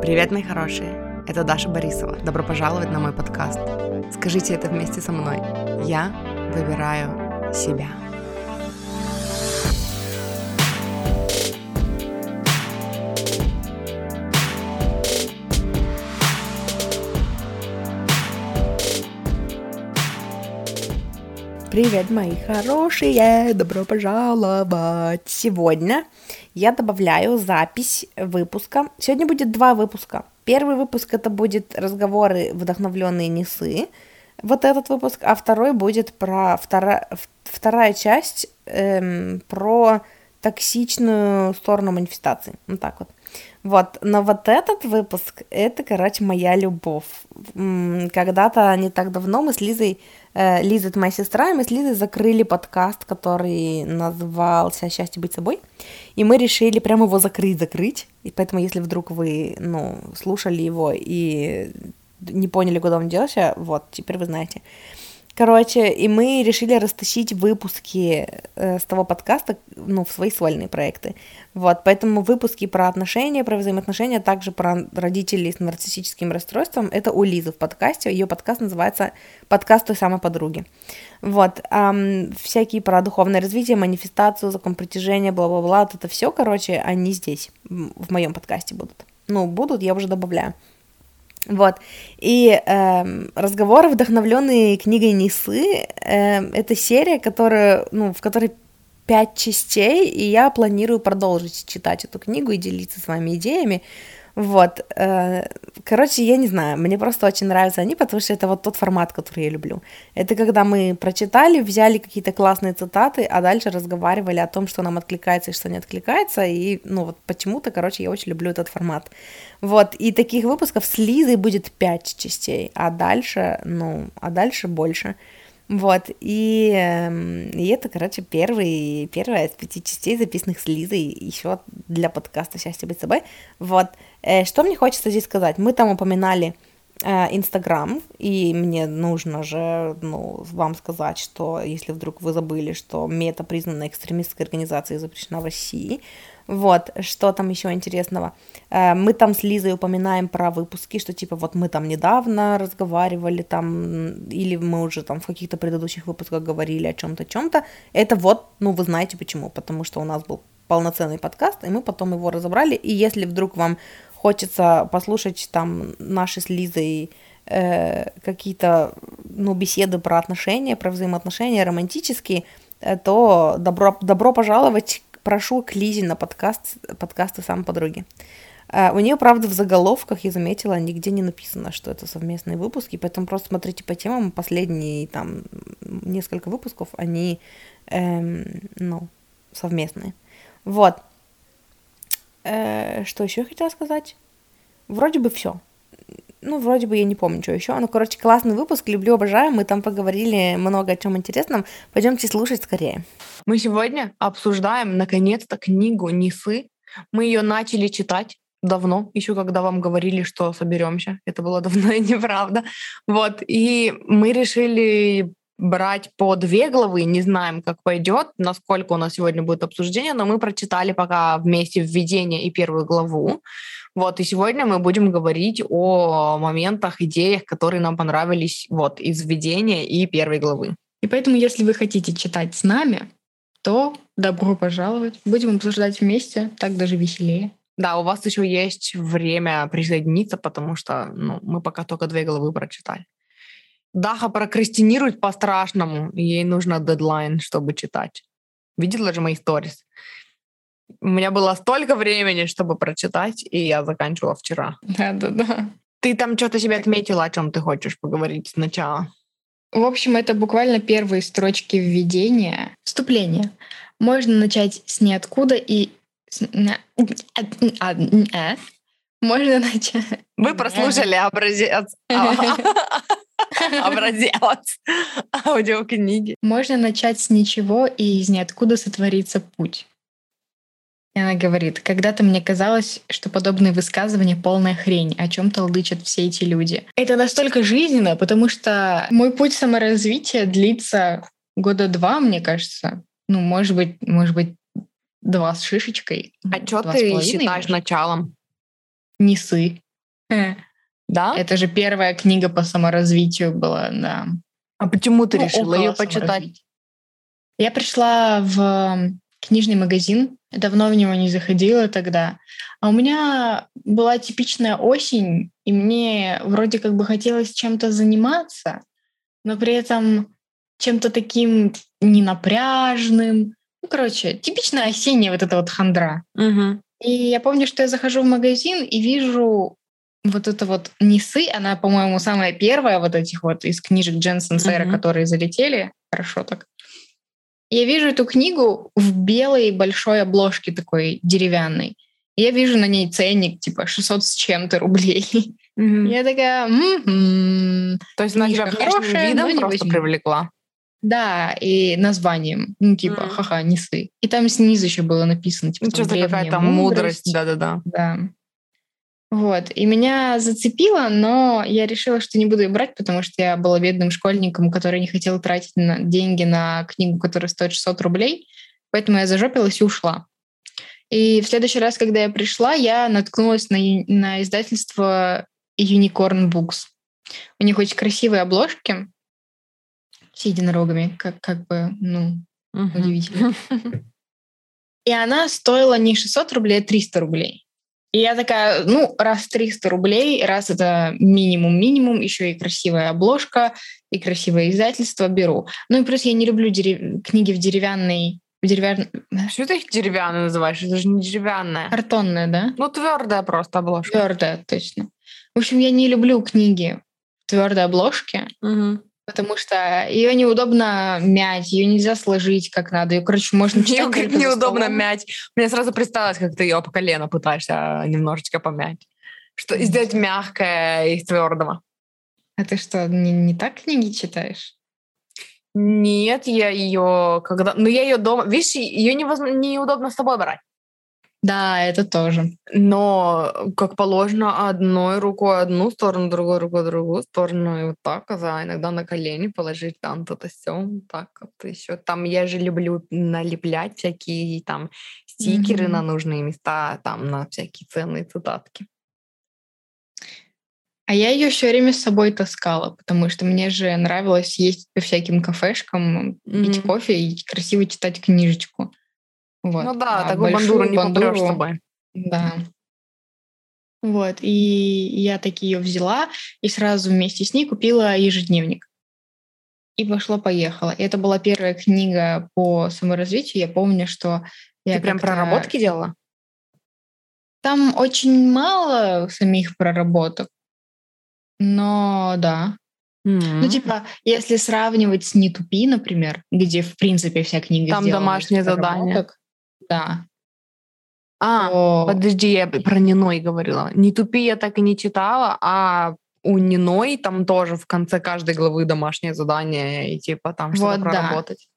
Привет, мои хорошие! Это Даша Борисова. Добро пожаловать на мой подкаст. Скажите это вместе со мной. Я выбираю себя. Привет, мои хорошие! Добро пожаловать! Сегодня я добавляю запись выпуска. Сегодня будет два выпуска. Первый выпуск это будет разговоры вдохновленные Несы, вот этот выпуск, а второй будет про вторая, вторая часть эм, про токсичную сторону манифестации. Вот так вот. Вот, но вот этот выпуск, это, короче, моя любовь. Когда-то не так давно мы с Лизой, Лиза это моя сестра, и мы с Лизой закрыли подкаст, который назывался «Счастье быть собой», и мы решили прямо его закрыть-закрыть, и поэтому, если вдруг вы, ну, слушали его и не поняли, куда он делся, вот, теперь вы знаете. Короче, и мы решили растащить выпуски э, с того подкаста, ну, в свои сольные проекты. Вот, поэтому выпуски про отношения, про взаимоотношения, также про родителей с нарциссическим расстройством, это у Лизы в подкасте. Ее подкаст называется «Подкаст той самой подруги». Вот, эм, всякие про духовное развитие, манифестацию, закон притяжения, бла-бла-бла, вот это все, короче, они здесь, в моем подкасте будут. Ну, будут, я уже добавляю. Вот. И э, разговоры, вдохновленные книгой Нисы, э, это серия, которая, ну, в которой пять частей, и я планирую продолжить читать эту книгу и делиться с вами идеями. Вот, э, короче, я не знаю, мне просто очень нравятся они, потому что это вот тот формат, который я люблю. Это когда мы прочитали, взяли какие-то классные цитаты, а дальше разговаривали о том, что нам откликается и что не откликается, и, ну, вот почему-то, короче, я очень люблю этот формат. Вот, и таких выпусков с Лизой будет пять частей, а дальше, ну, а дальше больше. Вот, и, эм, и это, короче, первый, первая из пяти частей, записанных с Лизой, еще для подкаста «Счастье быть собой». Вот, э, что мне хочется здесь сказать? Мы там упоминали э, Инстаграм, и мне нужно же, ну, вам сказать, что, если вдруг вы забыли, что мета признана экстремистской организацией и запрещена в России, вот, что там еще интересного? Э, мы там с Лизой упоминаем про выпуски, что типа вот мы там недавно разговаривали там, или мы уже там в каких-то предыдущих выпусках говорили о чем-то, чем-то. Это вот, ну, вы знаете почему, потому что у нас был полноценный подкаст, и мы потом его разобрали, и если вдруг вам хочется послушать там наши с Лизой э, какие-то, ну, беседы про отношения, про взаимоотношения романтические, э, то добро, добро пожаловать прошу к Лизе на подкаст, подкасты «Сам подруги». Uh, у нее, правда, в заголовках, я заметила, нигде не написано, что это совместные выпуски, поэтому просто смотрите по темам. Последние там несколько выпусков, они, эм, ну, совместные. Вот. Э, что еще я хотела сказать? Вроде бы все ну, вроде бы я не помню, что еще. Ну, короче, классный выпуск, люблю, обожаю. Мы там поговорили много о чем интересном. Пойдемте слушать скорее. Мы сегодня обсуждаем, наконец-то, книгу Нисы. Мы ее начали читать давно, еще когда вам говорили, что соберемся. Это было давно и неправда. Вот. И мы решили брать по две главы, не знаем, как пойдет, насколько у нас сегодня будет обсуждение, но мы прочитали пока вместе введение и первую главу. Вот, и сегодня мы будем говорить о моментах, идеях, которые нам понравились вот из введения и первой главы. И поэтому, если вы хотите читать с нами, то добро пожаловать. Будем обсуждать вместе, так даже веселее. Да, у вас еще есть время присоединиться, потому что ну, мы пока только две главы прочитали. Даха прокрастинирует по-страшному, ей нужно дедлайн, чтобы читать. Видела же мои сторис? У меня было столько времени, чтобы прочитать, и я заканчивала вчера. Да-да-да. Ты там что-то себе отметила, о чем ты хочешь поговорить сначала? В общем, это буквально первые строчки введения, вступления. Можно начать с ниоткуда и... Можно начать... Вы прослушали образец. Образец аудиокниги. Можно начать с ничего и из ниоткуда сотвориться путь. И она говорит, когда-то мне казалось, что подобные высказывания — полная хрень, о чем толдычат все эти люди. Это настолько жизненно, потому что мой путь саморазвития длится года два, мне кажется. Ну, может быть, может быть, два с шишечкой. А что ты считаешь может. началом? Несы. Да? Это же первая книга по саморазвитию была, да. А почему ты Ну, решила ее почитать? Я пришла в книжный магазин, давно в него не заходила тогда. А у меня была типичная осень, и мне вроде как бы хотелось чем-то заниматься, но при этом чем-то таким ненапряжным. Ну, короче, типичная осенняя вот эта вот хандра. Мгм. И я помню, что я захожу в магазин и вижу вот это вот Нисы, она, по-моему, самая первая вот этих вот из книжек Дженсен Сэра, Мгм. которые залетели. Хорошо так. Я вижу эту книгу в белой большой обложке такой деревянной. И Я вижу на ней ценник, типа 600 с чем-то рублей. Мгм. Я такая, «Мгм». То есть она тебя хорошая, но видом не просто возьму. привлекла? да, и названием, ну, типа, Мгм. ха-ха, Нисы. И там снизу еще было написано, типа, Ну, что-то «Древняя какая-то мудрость, да-да-да. Да. Вот. И меня зацепило, но я решила, что не буду ее брать, потому что я была бедным школьником, который не хотел тратить на деньги на книгу, которая стоит 600 рублей. Поэтому я зажопилась и ушла. И в следующий раз, когда я пришла, я наткнулась на, на издательство Unicorn Books. У них очень красивые обложки с единорогами, как, как бы, ну, Мгм. удивительно. И она стоила не 600 рублей, а 300 рублей. И я такая, ну, раз 300 рублей, раз это минимум-минимум, еще и красивая обложка, и красивое издательство, беру. Ну и плюс я не люблю дерев- книги в деревянной, в деревянной, Что ты их деревянные называешь? Это же не деревянная. картонная, да? Ну, твердая просто обложка. Твердая, точно. В общем, я не люблю книги в твердой обложке, Мгм. Потому что ее неудобно мять, ее нельзя сложить как надо. Ее, короче, можно читать Ее за неудобно столом. мять. Мне сразу представилось, как ты ее по колено пытаешься немножечко помять. Что Мгм. сделать мягкое из твердого. А ты что, не, не так книги читаешь? Нет, я ее когда... Ну, я ее дома... Видишь, ее невозможно... неудобно с тобой брать. Да, это тоже. Но, как положено, одной рукой одну сторону, другой рукой другую сторону. И вот так, а иногда на колени положить там то-то все, так как-то еще. Там я же люблю налеплять всякие там стикеры Мгм. на нужные места, там на всякие ценные цитатки. А я ее все время с собой таскала, потому что мне же нравилось ездить по всяким кафешкам, пить Мгм. кофе и красиво читать книжечку. Вот. Ну да, А такую бандуру не попрешь с бандуру- собой. Да. Вот, и я таки ее взяла и сразу вместе с ней купила ежедневник. И пошла-поехала. И это была первая книга по саморазвитию. Я помню, что я Ты прям проработки делала? Там очень мало самих проработок. Но да. Ну, типа, если сравнивать с «Не тупи», например, где, в принципе, вся книга Там домашнее задание. Да. А, то- подожди, я про Ниной говорила. Не тупи, я так и не читала, а у Ниной там тоже в конце каждой главы домашнее задание, и типа там что-то Вот, да. проработать.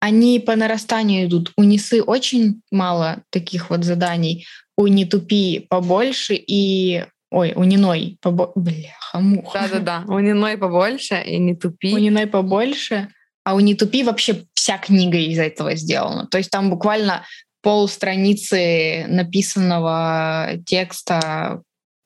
Они по нарастанию идут. У Нисы очень мало таких вот заданий. У «Не тупи» побольше и... Ой, у Ниной побольше... Бляха-муха. Да-да-да, у Ниной побольше, и не У тупи. Ниной побольше, а у «Не тупи» вообще вся книга из этого сделана. То есть там буквально полстраницы написанного текста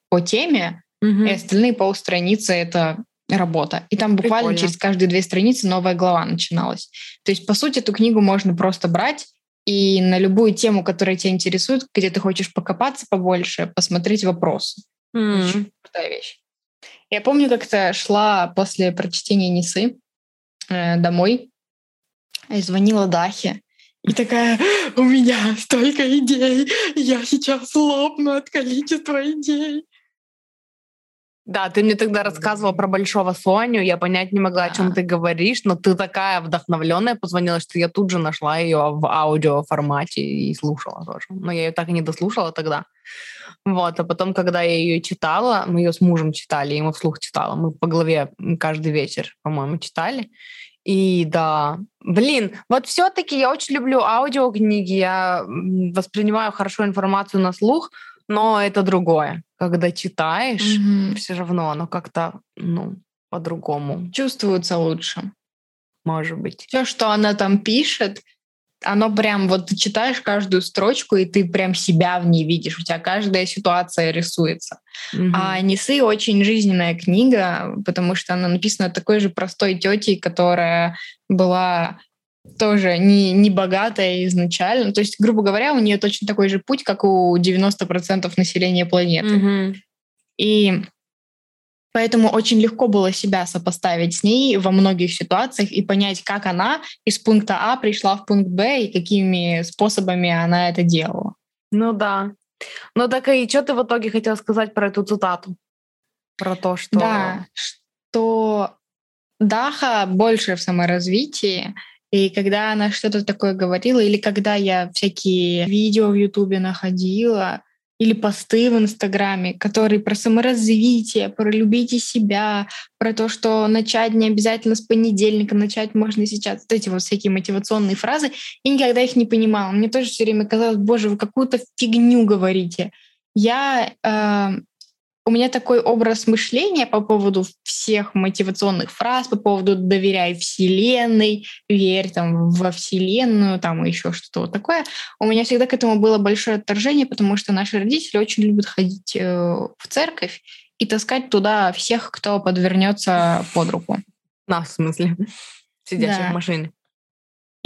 по теме, Мгм. и остальные полстраницы — это работа. И там буквально Прикольно. через каждые две страницы новая глава начиналась. То есть, по сути, эту книгу можно просто брать и на любую тему, которая тебя интересует, где ты хочешь покопаться побольше, посмотреть вопросы. М. Очень крутая вещь. Я помню, как-то шла после прочтения Несы э, домой и звонила Дахе. И такая, у меня столько идей, я сейчас лопну от количества идей. Да, ты мне тогда рассказывала про Большого Соню, я понять не могла, о чем ты говоришь, но ты такая вдохновленная позвонила, что я тут же нашла ее в аудио формате и слушала тоже. Но я ее так и не дослушала тогда. Вот, а потом, когда я ее читала, мы ее с мужем читали, и мы вслух читала, мы по главе каждый вечер, по-моему, читали. И да, блин, вот все-таки я очень люблю аудиокниги, я воспринимаю хорошо информацию на слух, но это другое. Когда читаешь, Мгм. все равно оно как-то, ну, по-другому, Чувствуется лучше. может быть. Все, что она там пишет, оно прям, вот ты читаешь каждую строчку, и ты прям себя в ней видишь, у тебя каждая ситуация рисуется. Mm-hmm. А Несы очень жизненная книга, потому что она написана такой же простой тетей, которая была тоже не, не богатая изначально. То есть, грубо говоря, у нее точно такой же путь, как у 90% населения планеты. Mm-hmm. И Поэтому очень легко было себя сопоставить с ней во многих ситуациях и понять, как она из пункта А пришла в пункт Б и какими способами она это делала. Ну да. Ну так и что ты в итоге хотела сказать про эту цитату? Про то, что... Да, что Даха больше в саморазвитии, и когда она что-то такое говорила, или когда я всякие видео в Ютубе находила, или посты в Инстаграме, которые про саморазвитие, про любите себя, про то, что начать не обязательно с понедельника, начать можно сейчас. Вот эти вот всякие мотивационные фразы. Я никогда их не понимала. Мне тоже все время казалось, боже, вы какую-то фигню говорите. Я э, у меня такой образ мышления по поводу всех мотивационных фраз, по поводу «доверяй Вселенной», «верь там, во Вселенную», там еще что-то вот такое. У меня всегда к этому было большое отторжение, потому что наши родители очень любят ходить э, в церковь и таскать туда всех, кто подвернется под руку. Нас, в смысле, сидящих да. в машине.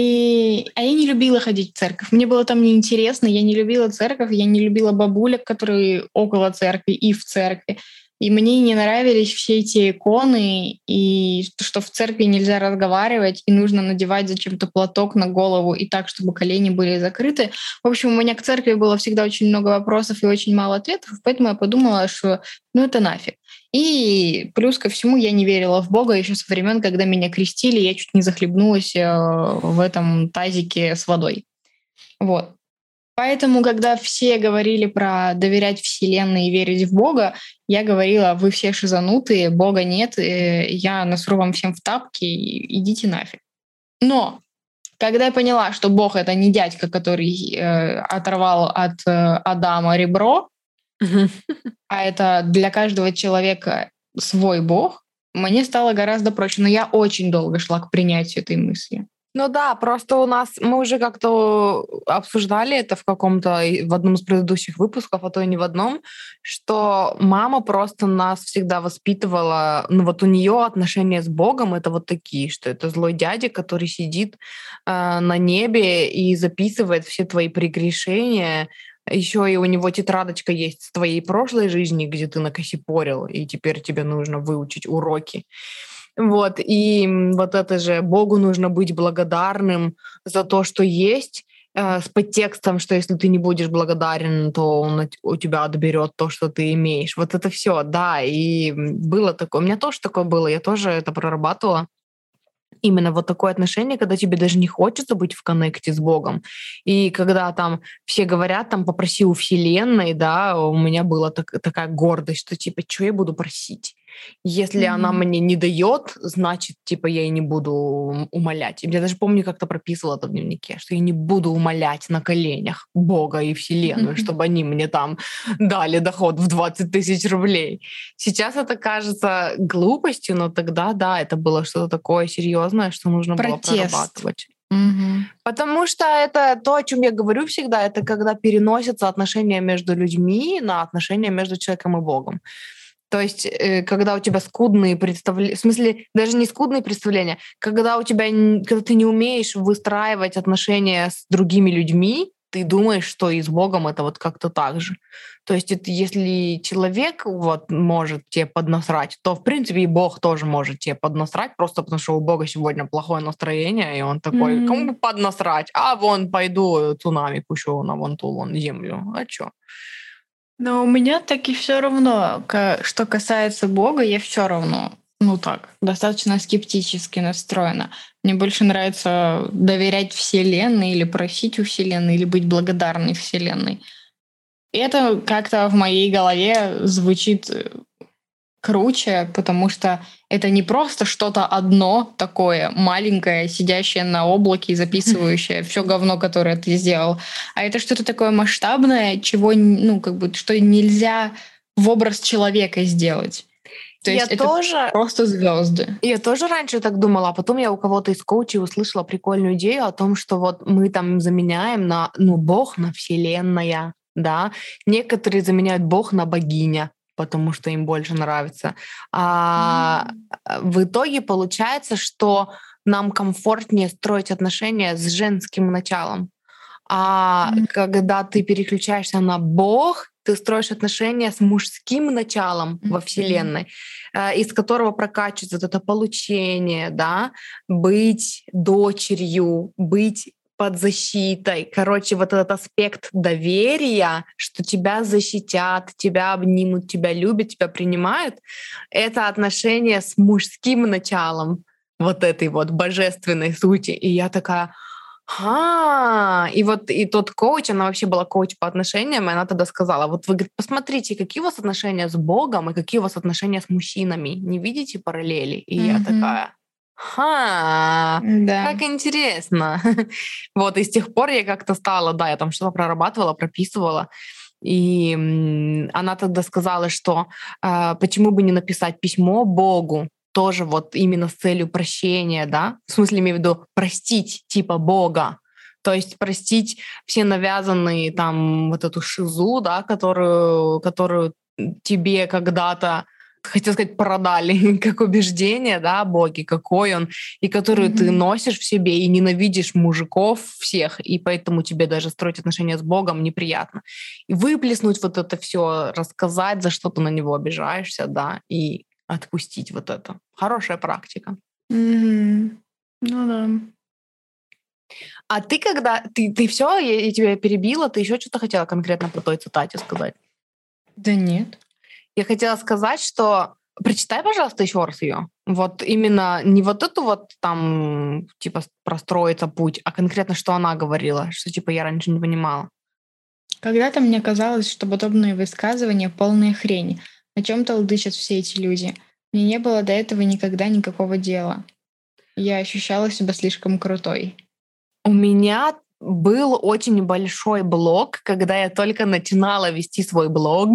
И, а я не любила ходить в церковь. Мне было там неинтересно. Я не любила церковь, я не любила бабулек, которые около церкви и в церкви. И мне не нравились все эти иконы, и что в церкви нельзя разговаривать, и нужно надевать зачем-то платок на голову, и так, чтобы колени были закрыты. В общем, у меня к церкви было всегда очень много вопросов и очень мало ответов, поэтому я подумала, что ну это нафиг. И плюс ко всему я не верила в Бога еще со времен, когда меня крестили, я чуть не захлебнулась э, в этом тазике с водой. Вот. Поэтому, когда все говорили про доверять Вселенной и верить в Бога, я говорила, вы все шизанутые, Бога нет, э, я насру вам всем в тапки, идите нафиг. Но когда я поняла, что Бог это не дядька, который э, оторвал от э, Адама ребро, а это для каждого человека свой бог, мне стало гораздо проще. Но я очень долго шла к принятию этой мысли. Ну да, просто у нас мы уже как-то обсуждали это в каком-то в одном из предыдущих выпусков, а то и не в одном, что мама просто нас всегда воспитывала, ну вот у нее отношения с Богом это вот такие, что это злой дядя, который сидит э, на небе и записывает все твои прегрешения, еще и у него тетрадочка есть с твоей прошлой жизни, где ты накосипорил, и теперь тебе нужно выучить уроки. Вот, и вот это же Богу нужно быть благодарным за то, что есть, э, с подтекстом, что если ты не будешь благодарен, то он у тебя отберет то, что ты имеешь. Вот это все, да, и было такое. У меня тоже такое было, я тоже это прорабатывала именно вот такое отношение, когда тебе даже не хочется быть в коннекте с Богом. И когда там все говорят, там, попроси у Вселенной, да, у меня была так, такая гордость, что типа, что я буду просить? Если mm-hmm. она мне не дает, значит, типа, я и не буду умолять. И я даже помню, как-то прописывала это в дневнике, что я не буду умолять на коленях Бога и Вселенную, mm-hmm. чтобы они мне там дали доход в 20 тысяч рублей. Сейчас это кажется глупостью, но тогда, да, это было что-то такое серьезное, что нужно Протест. было прорабатывать. Угу. Потому что это то, о чем я говорю всегда, это когда переносятся отношения между людьми на отношения между человеком и Богом. То есть, э, когда у тебя скудные представления, в смысле, даже не скудные представления, когда у тебя, когда ты не умеешь выстраивать отношения с другими людьми, ты думаешь, что и с Богом это вот как-то так же. То есть это, если человек вот может тебе поднасрать, то, в принципе, и Бог тоже может тебе поднасрать, просто потому что у Бога сегодня плохое настроение, и он такой, mm-hmm. кому поднасрать? А вон пойду цунами пущу на вон ту вон землю. А чё? Но у меня так и все равно, что касается Бога, я все равно, ну так, достаточно скептически настроена. Мне больше нравится доверять Вселенной или просить у Вселенной, или быть благодарной Вселенной. И это как-то в моей голове звучит э, круче, потому что это не просто что-то одно такое маленькое, сидящее на облаке и записывающее все говно, которое ты сделал, а это что-то такое масштабное, чего, ну, как бы, что нельзя в образ человека сделать. То я есть это тоже, просто звезды. я тоже раньше так думала, а потом я у кого-то из коучей услышала прикольную идею о том, что вот мы там заменяем на, ну, Бог на Вселенная, да. Некоторые заменяют Бог на богиня, потому что им больше нравится. А в итоге получается, что нам комфортнее строить отношения с женским началом. А Мгм. когда ты переключаешься на Бог, ты строишь отношения с мужским началом во Мгм. Вселенной, э, из которого прокачивается вот это получение, да, быть дочерью, быть под защитой. Короче, вот этот аспект доверия, что тебя защитят, тебя обнимут, тебя любят, тебя принимают, это отношение с мужским началом вот этой вот божественной сути. И я такая, а, и вот и тот коуч, она вообще была коуч по отношениям, и она тогда сказала, вот вы говорит, посмотрите, какие у вас отношения с Богом и какие у вас отношения с мужчинами, не видите параллели? И я Мгм. такая, ха, Да. как интересно. Вот, и с тех пор я как-то стала, да, я там что-то прорабатывала, прописывала. И она тогда сказала, что а, почему бы не написать письмо Богу, тоже вот именно с целью прощения, да, в смысле имею в виду простить типа Бога, то есть простить все навязанные там вот эту шизу, да, которую, которую тебе когда-то хотел сказать, продали как убеждение, да, о Боге, какой он, и которую ты Мгм. носишь в себе и ненавидишь мужиков всех, и поэтому тебе даже строить отношения с Богом неприятно. И выплеснуть вот это все, рассказать, за что ты на него обижаешься, да, и отпустить вот это. Хорошая практика. Мгм. Ну да. А ты когда... Ты, ты все, я, я тебя перебила, ты еще что-то хотела конкретно по той цитате сказать? Да нет. Я хотела сказать, что прочитай, пожалуйста, еще раз ее. Вот именно не вот эту вот там, типа, простроиться путь, а конкретно, что она говорила, что, типа, я раньше не понимала. Когда-то мне казалось, что подобные высказывания — полная хрень. О чем толдычат все эти люди. Мне не было до этого никогда никакого дела. Я ощущала себя слишком крутой. У меня был очень большой блог, когда я только начинала вести свой блог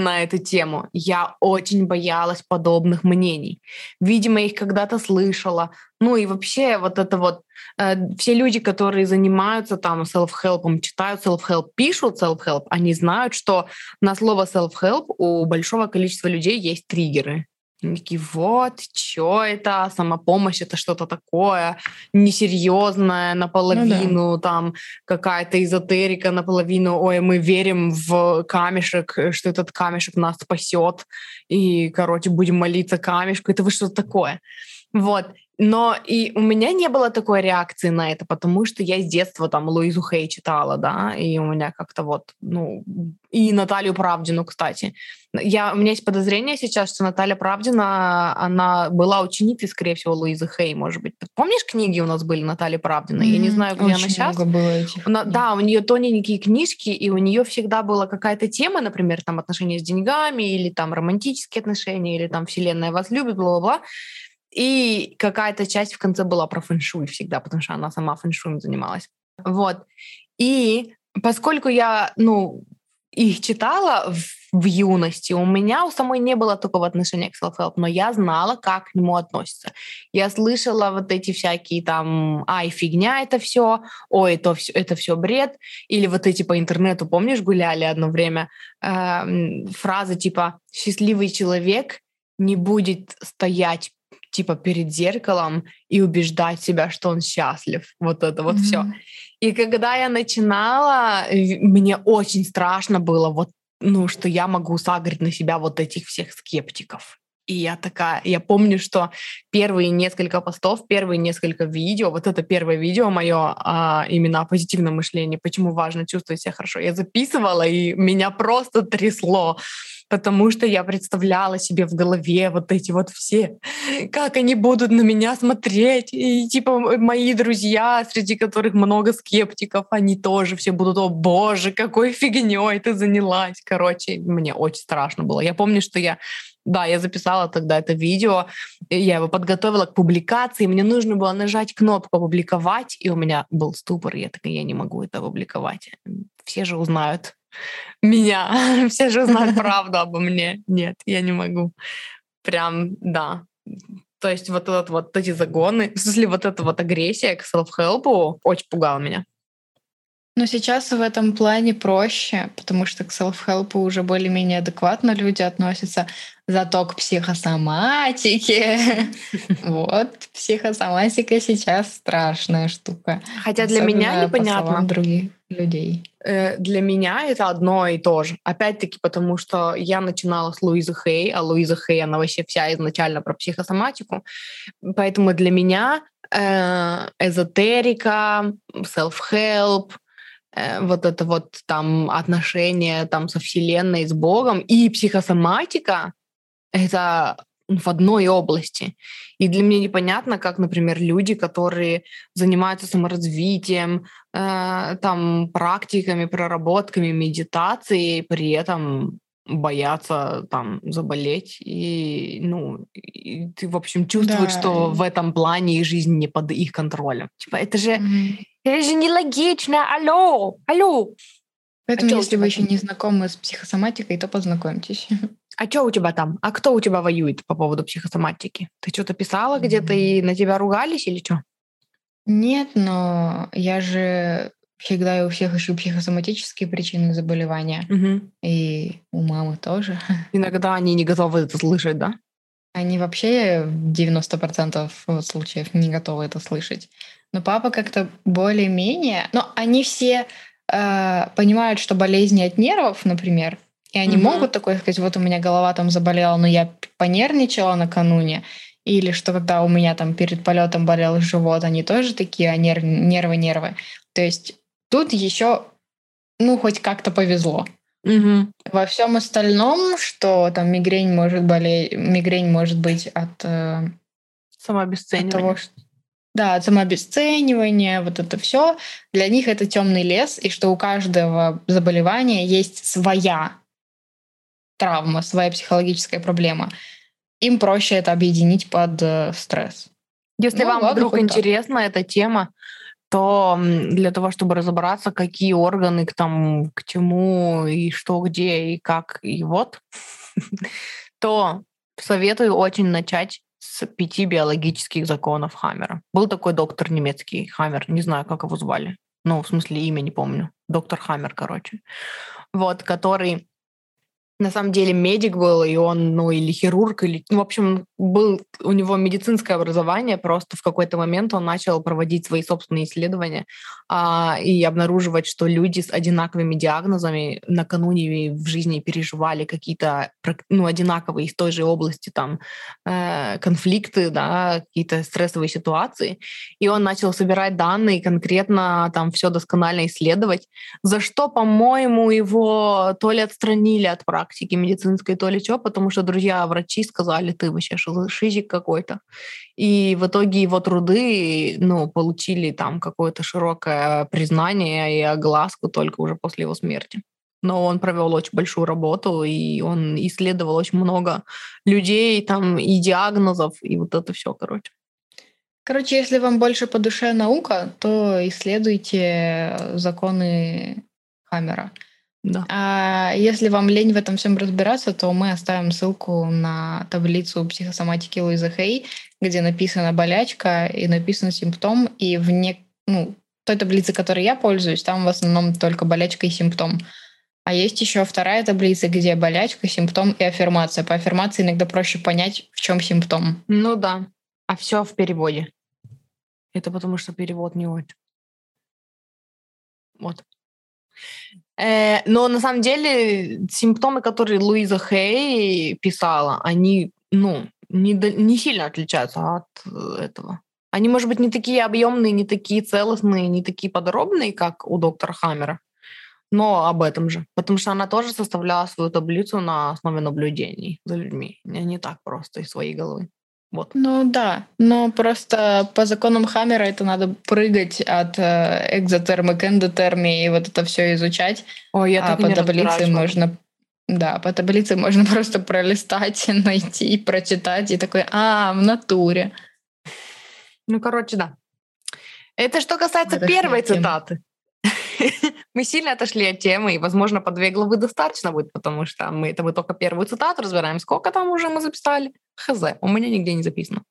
на эту тему. Я очень боялась подобных мнений. Видимо, их когда-то слышала. Ну и вообще вот это вот э, все люди, которые занимаются там self-help, читают self-help, пишут self-help, они знают, что на слово self-help у большого количества людей есть триггеры. Они такие, вот, что это, самопомощь, это что-то такое несерьезное, наполовину там какая-то эзотерика, наполовину, ой, мы верим в камешек, что этот камешек нас спасет, и, короче, будем молиться камешку, это вы что такое. Вот. Но и у меня не было такой реакции на это, потому что я с детства там Луизу Хей читала, да, и у меня как-то вот, ну, и Наталью Правдину, кстати. Я, у меня есть подозрение сейчас, что Наталья Правдина, она была ученицей, скорее всего, Луизы Хей, может быть. Помнишь, книги у нас были Натальи Правдиной? Я не знаю, где она очень сейчас. много было этих. Она- да, у нее тоненькие книжки, и у нее всегда была какая-то тема, например, там отношения с деньгами, или там романтические отношения, или там вселенная вас любит, бла-бла-бла. И какая-то часть в конце была про фэншуй всегда, потому что она сама фэншуем занималась. Вот. И поскольку я, ну, их читала в, в юности, у меня у самой не было такого отношения к self-help, но я знала, как к нему относятся. Я слышала вот эти всякие там, ай, фигня это все, ой, это все, это все бред, или вот эти по интернету, помнишь, гуляли одно время эм, фразы типа «счастливый человек не будет стоять типа перед зеркалом и убеждать себя, что он счастлив. Вот это вот все. Мгм. И когда я начинала, мне очень страшно было, вот, ну, что я могу сагрить на себя вот этих всех скептиков. И я такая, я помню, что первые несколько постов, первые несколько видео, вот это первое видео мое а, именно о позитивном мышлении, почему важно чувствовать себя хорошо, я записывала, и меня просто трясло, потому что я представляла себе в голове вот эти вот все, как они будут на меня смотреть, и типа мои друзья, среди которых много скептиков, они тоже все будут, о боже, какой фигней ты занялась, короче, мне очень страшно было. Я помню, что я да, я записала тогда это видео, я его подготовила к публикации, мне нужно было нажать кнопку «Опубликовать», и у меня был ступор, я такая, я не могу это опубликовать. Все же узнают меня, все же узнают правду обо мне. Нет, я не могу. Прям, да. То есть вот, этот, вот эти загоны, в смысле вот эта вот агрессия к селф-хелпу очень пугала меня. Но сейчас в этом плане проще, потому что к self-help уже более-менее адекватно люди относятся. Зато к психосоматике. Вот, психосоматика сейчас страшная штука. Хотя для меня непонятно. других людей. Э, для меня это одно и то же. Опять-таки, потому что я начинала с Луизы Хей, а Луиза Хей, она вообще вся изначально про психосоматику. Поэтому для меня э, эзотерика, self-help, вот это вот там отношение там со Вселенной, с Богом и психосоматика — это в одной области. И для меня непонятно, как, например, люди, которые занимаются саморазвитием, э, там, практиками, проработками, медитацией, при этом боятся там заболеть и ну и ты в общем чувствуешь да. что в этом плане их жизнь не под их контролем типа это же mm-hmm. Это же нелогично алло алло Поэтому, а если вы еще не знакомы с психосоматикой, то познакомьтесь. А что у тебя там? А кто у тебя воюет по поводу психосоматики? Ты что-то писала mm-hmm. где-то и на тебя ругались или что? Нет, но я же всегда у всех ищу психосоматические причины заболевания. Угу. И у мамы тоже. Иногда они не готовы это слышать, да? Они вообще в 90% случаев не готовы это слышать. Но папа как-то более-менее... Но они все э, понимают, что болезни от нервов, например, и они угу. могут такое сказать, вот у меня голова там заболела, но я понервничала накануне, или что когда у меня там перед полетом болел живот, они тоже такие, а нерв, нервы, нервы. То есть тут еще, ну, хоть как-то повезло. Угу. Во всем остальном, что там мигрень может болеть, мигрень может быть от, э, самообесценивания. От того, что, да, от самообесценивания, вот это все. Для них это темный лес, и что у каждого заболевания есть своя травма, своя психологическая проблема. Им проще это объединить под э, стресс. Если ну, вам ладно, вдруг интересна эта тема, то для того, чтобы разобраться, какие органы к, там, к чему и что где и как и вот, то советую очень начать с пяти биологических законов Хаммера. Был такой доктор немецкий Хаммер, не знаю, как его звали. Ну, в смысле, имя не помню. Доктор Хаммер, короче. Вот, который на самом деле медик был, и он, ну, или хирург, или, ну, в общем, был у него медицинское образование, просто в какой-то момент он начал проводить свои собственные исследования а, и обнаруживать, что люди с одинаковыми диагнозами накануне в жизни переживали какие-то, ну, одинаковые из той же области, там, э, конфликты, да, какие-то стрессовые ситуации, и он начал собирать данные, конкретно там все досконально исследовать, за что, по-моему, его то ли отстранили от практики, практики медицинской, то ли что, потому что друзья-врачи сказали, ты вообще шизик какой-то. И в итоге его труды ну, получили там какое-то широкое признание и огласку только уже после его смерти. Но он провел очень большую работу, и он исследовал очень много людей там и диагнозов, и вот это все, короче. Короче, если вам больше по душе наука, то исследуйте законы Хаммера. Да. А если вам лень в этом всем разбираться, то мы оставим ссылку на таблицу психосоматики Луизы Хей, где написана болячка и написан симптом, и в не, ну, той таблице, которой я пользуюсь, там в основном только болячка и симптом. А есть еще вторая таблица, где болячка, симптом и аффирмация. По аффирмации иногда проще понять, в чем симптом. Ну да, а все в переводе. Это потому что перевод не очень. Вот. Э, но на самом деле симптомы, которые Луиза Хей писала, они, ну, не, не сильно отличаются от э, этого. Они, может быть, не такие объемные, не такие целостные, не такие подробные, как у доктора Хаммера, но об этом же. Потому что она тоже составляла свою таблицу на основе наблюдений за людьми. Не так просто из своей головы. Вот. Ну да, но просто по законам Хаммера это надо прыгать от э, экзотермы к эндотерме и вот это все изучать. Ой, я а по таблице можно да, по таблице можно просто пролистать, найти, прочитать и такой, а, в натуре. Ну, короче, да. Это что касается это первой цитаты. Мы сильно отошли от темы, и, возможно, по две главы достаточно будет, потому что мы это мы только первую цитату разбираем. Сколько там уже мы записали? Хз, у меня нигде не записано.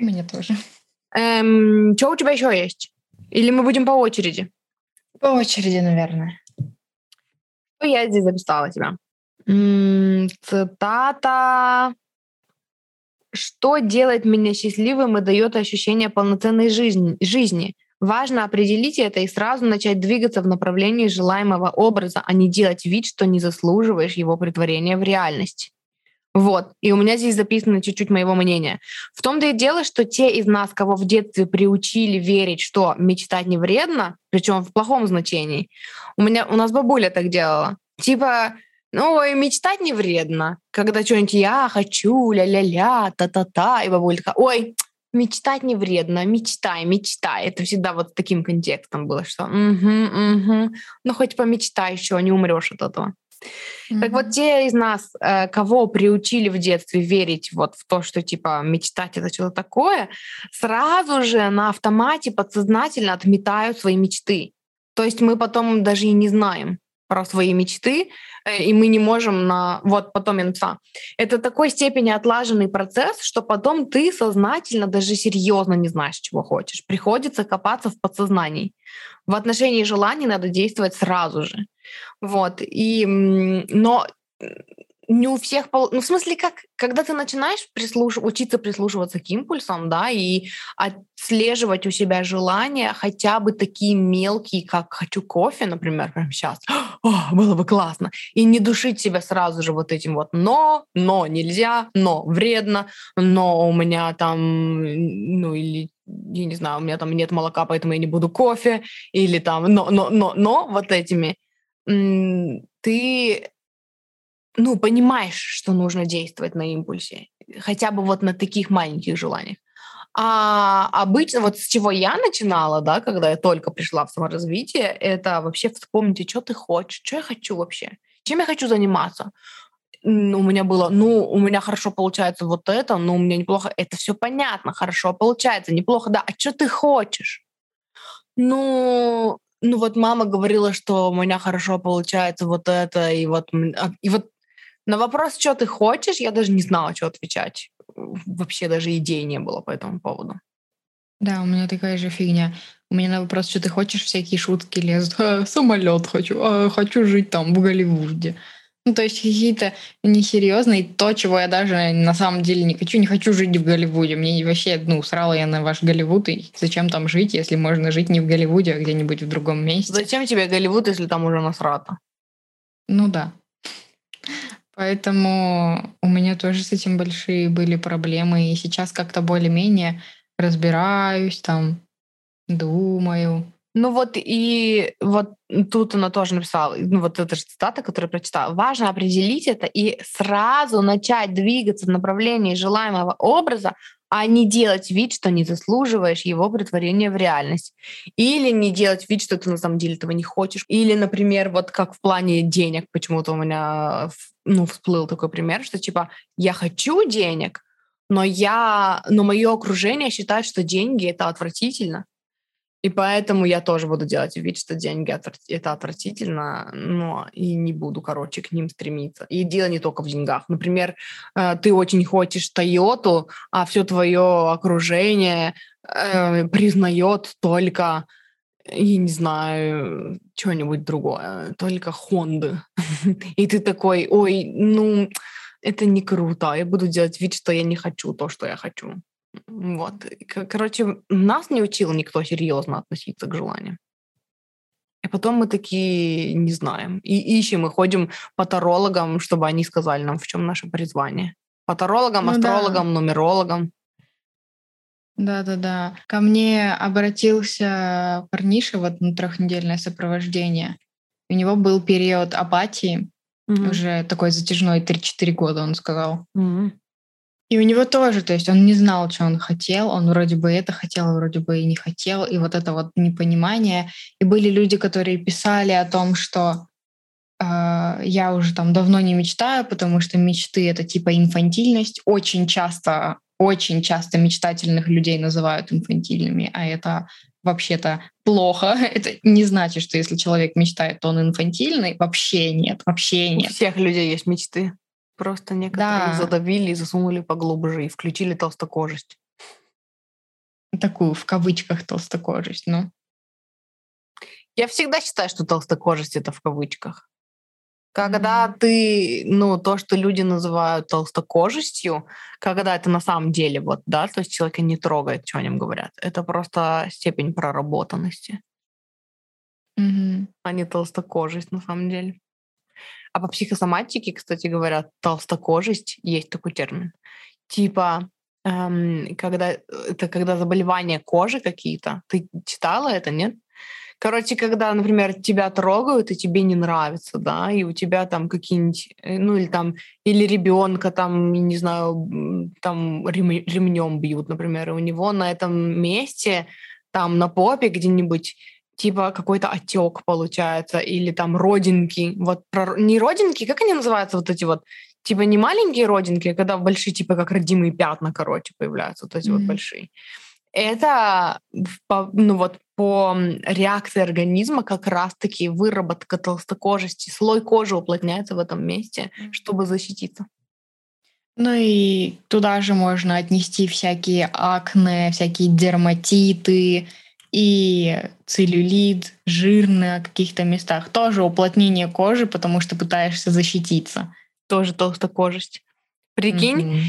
У меня тоже. Эм, что у тебя еще есть? Или мы будем по очереди? По очереди, наверное. Что я здесь записала тебя? Цитата. Что делает меня счастливым и дает ощущение полноценной жизни? жизни? Важно определить это и сразу начать двигаться в направлении желаемого образа, а не делать вид, что не заслуживаешь его притворения в реальность. Вот. И у меня здесь записано чуть-чуть моего мнения. В том-то и дело, что те из нас, кого в детстве приучили верить, что мечтать не вредно, причем в плохом значении, у меня у нас бабуля так делала. Типа, ну, ой, мечтать не вредно. Когда что-нибудь я хочу, ля-ля-ля, та-та-та, и бабуля такая, ой, мечтать не вредно, мечтай, мечтай. Это всегда вот таким контекстом было, что угу, угу, ну хоть помечтай еще, не умрешь от этого. Mm-hmm. Так вот, те из нас, э, кого приучили в детстве верить вот в то, что типа мечтать это что-то такое, сразу же на автомате подсознательно отметают свои мечты. То есть мы потом даже и не знаем про свои мечты, и мы не можем на... Вот, потом я написала. Это такой степени отлаженный процесс, что потом ты сознательно, даже серьезно не знаешь, чего хочешь. Приходится копаться в подсознании. В отношении желаний надо действовать сразу же. Вот. И, но не у всех, ну в смысле, как, когда ты начинаешь прислуш... учиться прислушиваться к импульсам, да, и отслеживать у себя желания, хотя бы такие мелкие, как хочу кофе, например, прямо сейчас, О, было бы классно, и не душить себя сразу же вот этим вот, но, но нельзя, но вредно, но у меня там, ну или я не знаю, у меня там нет молока, поэтому я не буду кофе, или там, но, но, но, но вот этими. Ты ну, понимаешь, что нужно действовать на импульсе, хотя бы вот на таких маленьких желаниях. А обычно, вот с чего я начинала, да, когда я только пришла в саморазвитие, это вообще вспомните, что ты хочешь, что я хочу вообще, чем я хочу заниматься. У меня было, ну, у меня хорошо получается вот это, ну, у меня неплохо, это все понятно, хорошо получается, неплохо, да, а что ты хочешь? Ну, ну вот мама говорила, что у меня хорошо получается вот это, и вот, а, и вот на вопрос, что ты хочешь, я даже не знала, что отвечать. Вообще даже идей не было по этому поводу. Да, у меня такая же фигня. У меня на вопрос, что ты хочешь, всякие шутки лезут. А, самолет хочу, а, хочу жить там, в Голливуде. Ну, то есть какие-то несерьезные, то, чего я даже на самом деле не хочу. Не хочу жить в Голливуде. Мне вообще, ну, срала я на ваш Голливуд, и зачем там жить, если можно жить не в Голливуде, а где-нибудь в другом месте. Зачем тебе Голливуд, если там уже насрато? Ну да. Поэтому у меня тоже с этим большие были проблемы. И сейчас как-то более-менее разбираюсь, там, думаю. Ну вот и вот тут она тоже написала, ну вот эта же цитата, которую прочитала. Важно определить это и сразу начать двигаться в направлении желаемого образа, а не делать вид, что не заслуживаешь его притворения в реальность. Или не делать вид, что ты на самом деле этого не хочешь. Или, например, вот как в плане денег, почему-то у меня ну, всплыл такой пример, что типа я хочу денег, но я, но мое окружение считает, что деньги это отвратительно. И поэтому я тоже буду делать вид, что деньги это отвратительно, но и не буду, короче, к ним стремиться. И дело не только в деньгах. Например, э, ты очень хочешь Тойоту, а все твое окружение э, признает только, я не знаю, что-нибудь другое, только Хонды. И ты такой, ой, ну, это не круто, я буду делать вид, что я не хочу то, что я хочу. Вот. Короче, нас не учил никто серьезно относиться к желаниям. И потом мы такие не знаем. И ищем, и ходим по тарологам, чтобы они сказали нам, в чем наше призвание. По тарологам, ну, астрологам, да. нумерологам. Да-да-да. Ко мне обратился парниша вот на трехнедельное сопровождение. У него был период апатии, mm уже такой затяжной, 3-4 года, он сказал. mm и у него тоже, то есть он не знал, что он хотел, он вроде бы это хотел, вроде бы и не хотел, и вот это вот непонимание. И были люди, которые писали о том, что э, я уже там давно не мечтаю, потому что мечты это типа инфантильность. Очень часто, очень часто мечтательных людей называют инфантильными, а это вообще-то плохо. Это не значит, что если человек мечтает, то он инфантильный. Вообще нет, вообще нет. У всех людей есть мечты. Просто некоторые Да. задавили и засунули поглубже и включили толстокожесть. Такую в кавычках толстокожесть, ну. Я всегда считаю, что толстокожесть это в кавычках. Когда Мгм. ты, ну, то, что люди называют толстокожестью, когда это на самом деле вот, да, то есть человека не трогает, что о нем говорят, это просто степень проработанности, Мгм. а не толстокожесть на самом деле. А по психосоматике, кстати говоря, толстокожесть есть такой термин. Типа, эм, когда это когда заболевания кожи какие-то. Ты читала это, нет? Короче, когда, например, тебя трогают, и тебе не нравится, да, и у тебя там какие-нибудь, э, ну или там, или ребенка там, я не знаю, там рем- ремнем бьют, например, и у него на этом месте, там на попе где-нибудь типа какой-то отек получается, или там родинки. Вот про- не родинки, как они называются вот эти вот, типа не маленькие родинки, а когда большие, типа как родимые пятна, короче, появляются, вот эти вот Мгм. большие. Это ну вот по реакции организма как раз-таки выработка толстокожести, слой кожи уплотняется в этом месте, чтобы защититься. Ну и туда же можно отнести всякие акне, всякие дерматиты и целлюлит, жир на каких-то местах. Тоже уплотнение кожи, потому что пытаешься защититься. Тоже толстокожесть. Прикинь, Мгм.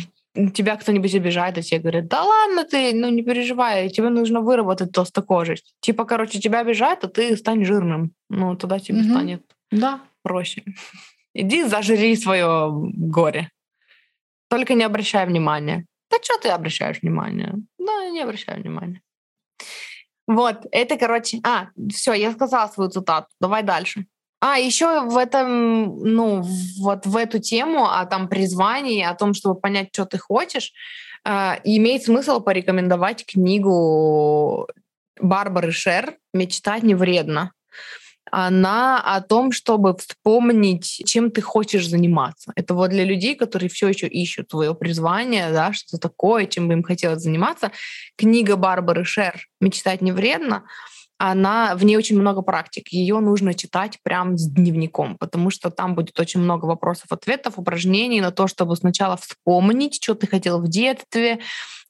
Тебя кто-нибудь обижает, и тебе говорят, да ладно ты, ну не переживай, тебе нужно выработать толстокожесть. Типа, короче, тебя обижают, а ты стань жирным. Ну, тогда тебе Мгм. станет Да. проще. Иди зажри свое горе. Только не обращай внимания. Да что ты обращаешь внимание? Да, не обращай внимания. Вот, это, короче... А, все, я сказала свою цитату. Давай дальше. А, еще в этом, ну, вот в эту тему о там призвании, о том, чтобы понять, что ты хочешь, э, имеет смысл порекомендовать книгу Барбары Шер «Мечтать не вредно». Она о том, чтобы вспомнить, чем ты хочешь заниматься. Это вот для людей, которые все еще ищут свое призвание, да, что такое, чем бы им хотелось заниматься. Книга Барбары Шер «Мечтать не вредно», она, в ней очень много практик. Ее нужно читать прям с дневником, потому что там будет очень много вопросов-ответов, упражнений на то, чтобы сначала вспомнить, что ты хотел в детстве,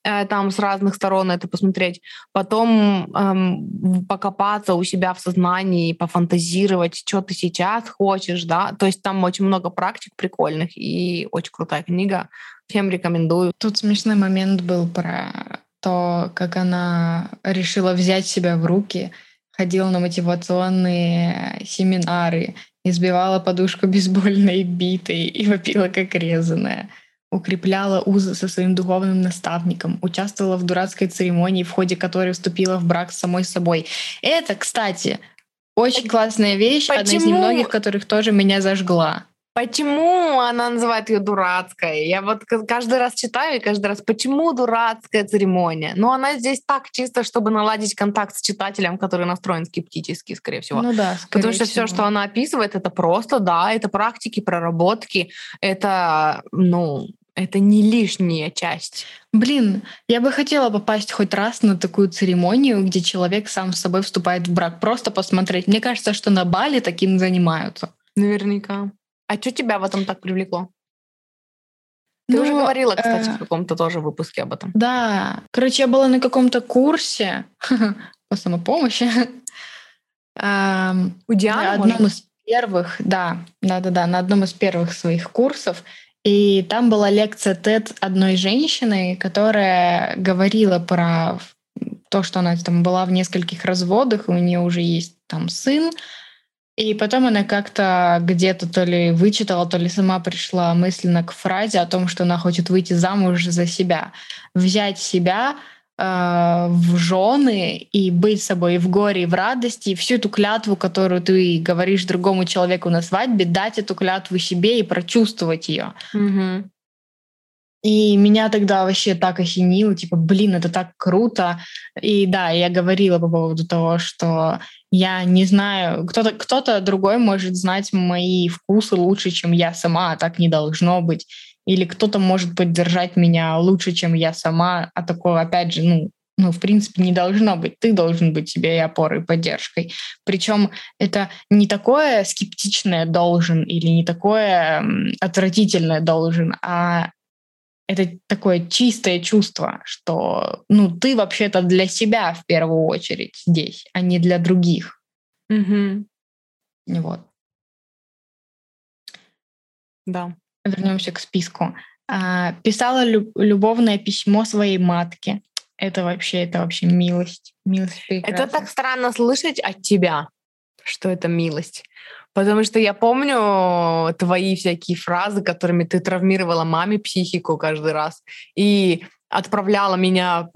э, там с разных сторон это посмотреть, потом эм, покопаться у себя в сознании, пофантазировать, что ты сейчас хочешь, да, то есть там очень много практик прикольных и очень крутая книга, всем рекомендую. Тут смешной момент был про то, как она решила взять себя в руки, ходила на мотивационные семинары, избивала подушку бейсбольной битой и вопила как резаная. Укрепляла узы со своим духовным наставником, участвовала в дурацкой церемонии, в ходе которой вступила в брак с самой собой. Это, кстати, очень классная вещь, одна из Почему? немногих, которых тоже меня зажгла. Почему она называет ее дурацкой? Я вот каждый раз читаю и каждый раз, почему дурацкая церемония? Но она здесь так чисто, чтобы наладить контакт с читателем, который настроен скептически, скорее всего. Ну да, Потому скорее что все, что она описывает, это просто, да, это практики, проработки, это, ну, это не лишняя часть. Блин, я бы хотела попасть хоть раз на такую церемонию, где человек сам с собой вступает в брак. Просто посмотреть. Мне кажется, что на Бали таким занимаются. Наверняка. А что тебя в этом так привлекло? Ты уже Ну, говорила, кстати, э, в каком-то тоже выпуске об этом. Да. Короче, я была на каком-то курсе по самопомощи. Ам, У на Дианы, одном из первых, да, да-да-да, на одном из первых своих курсов. И там была лекция TED одной женщины, которая говорила про то, что она там была в нескольких разводах, и у нее уже есть там сын. И потом она как-то где-то то ли вычитала, то ли сама пришла мысленно к фразе о том, что она хочет выйти замуж за себя, взять себя э, в жены и быть собой и в горе, и в радости, и всю эту клятву, которую ты говоришь другому человеку на свадьбе, дать эту клятву себе и прочувствовать ее. Мгм. И меня тогда вообще так осенило, типа, блин, это так круто. И да, я говорила по поводу того, что я не знаю, кто-то кто другой может знать мои вкусы лучше, чем я сама, а так не должно быть. Или кто-то может поддержать меня лучше, чем я сама, а такое, опять же, ну, ну, в принципе, не должно быть. Ты должен быть себе и опорой, и поддержкой. Причем это не такое скептичное должен или не такое отвратительное должен, а это такое чистое чувство, что ну ты вообще-то для себя в первую очередь здесь, а не для других. Угу. Вот. Да. Вернемся к списку. А, писала лю- любовное письмо своей матке. Это вообще, это вообще милость. Милость прекрасна. Это так странно слышать от тебя, что это милость. Потому что я помню твои всякие фразы, которыми ты травмировала маме психику каждый раз. И отправляла меня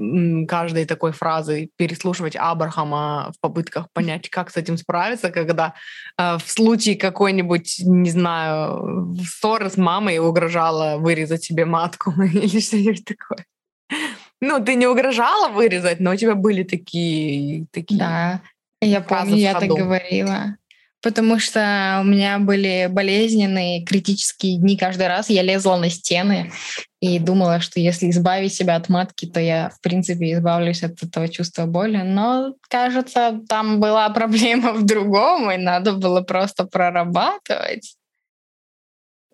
каждой такой фразой переслушивать Абрахама в попытках понять, как с этим справиться, когда э, в случае какой-нибудь, не знаю, ссоры с мамой угрожала вырезать себе матку или что-нибудь такое. Ну, ты не угрожала вырезать, но у тебя были такие... такие да, я помню, я так говорила потому что у меня были болезненные критические дни каждый раз. Я лезла на стены и думала, что если избавить себя от матки, то я, в принципе, избавлюсь от этого чувства боли. Но, кажется, там была проблема в другом, и надо было просто прорабатывать.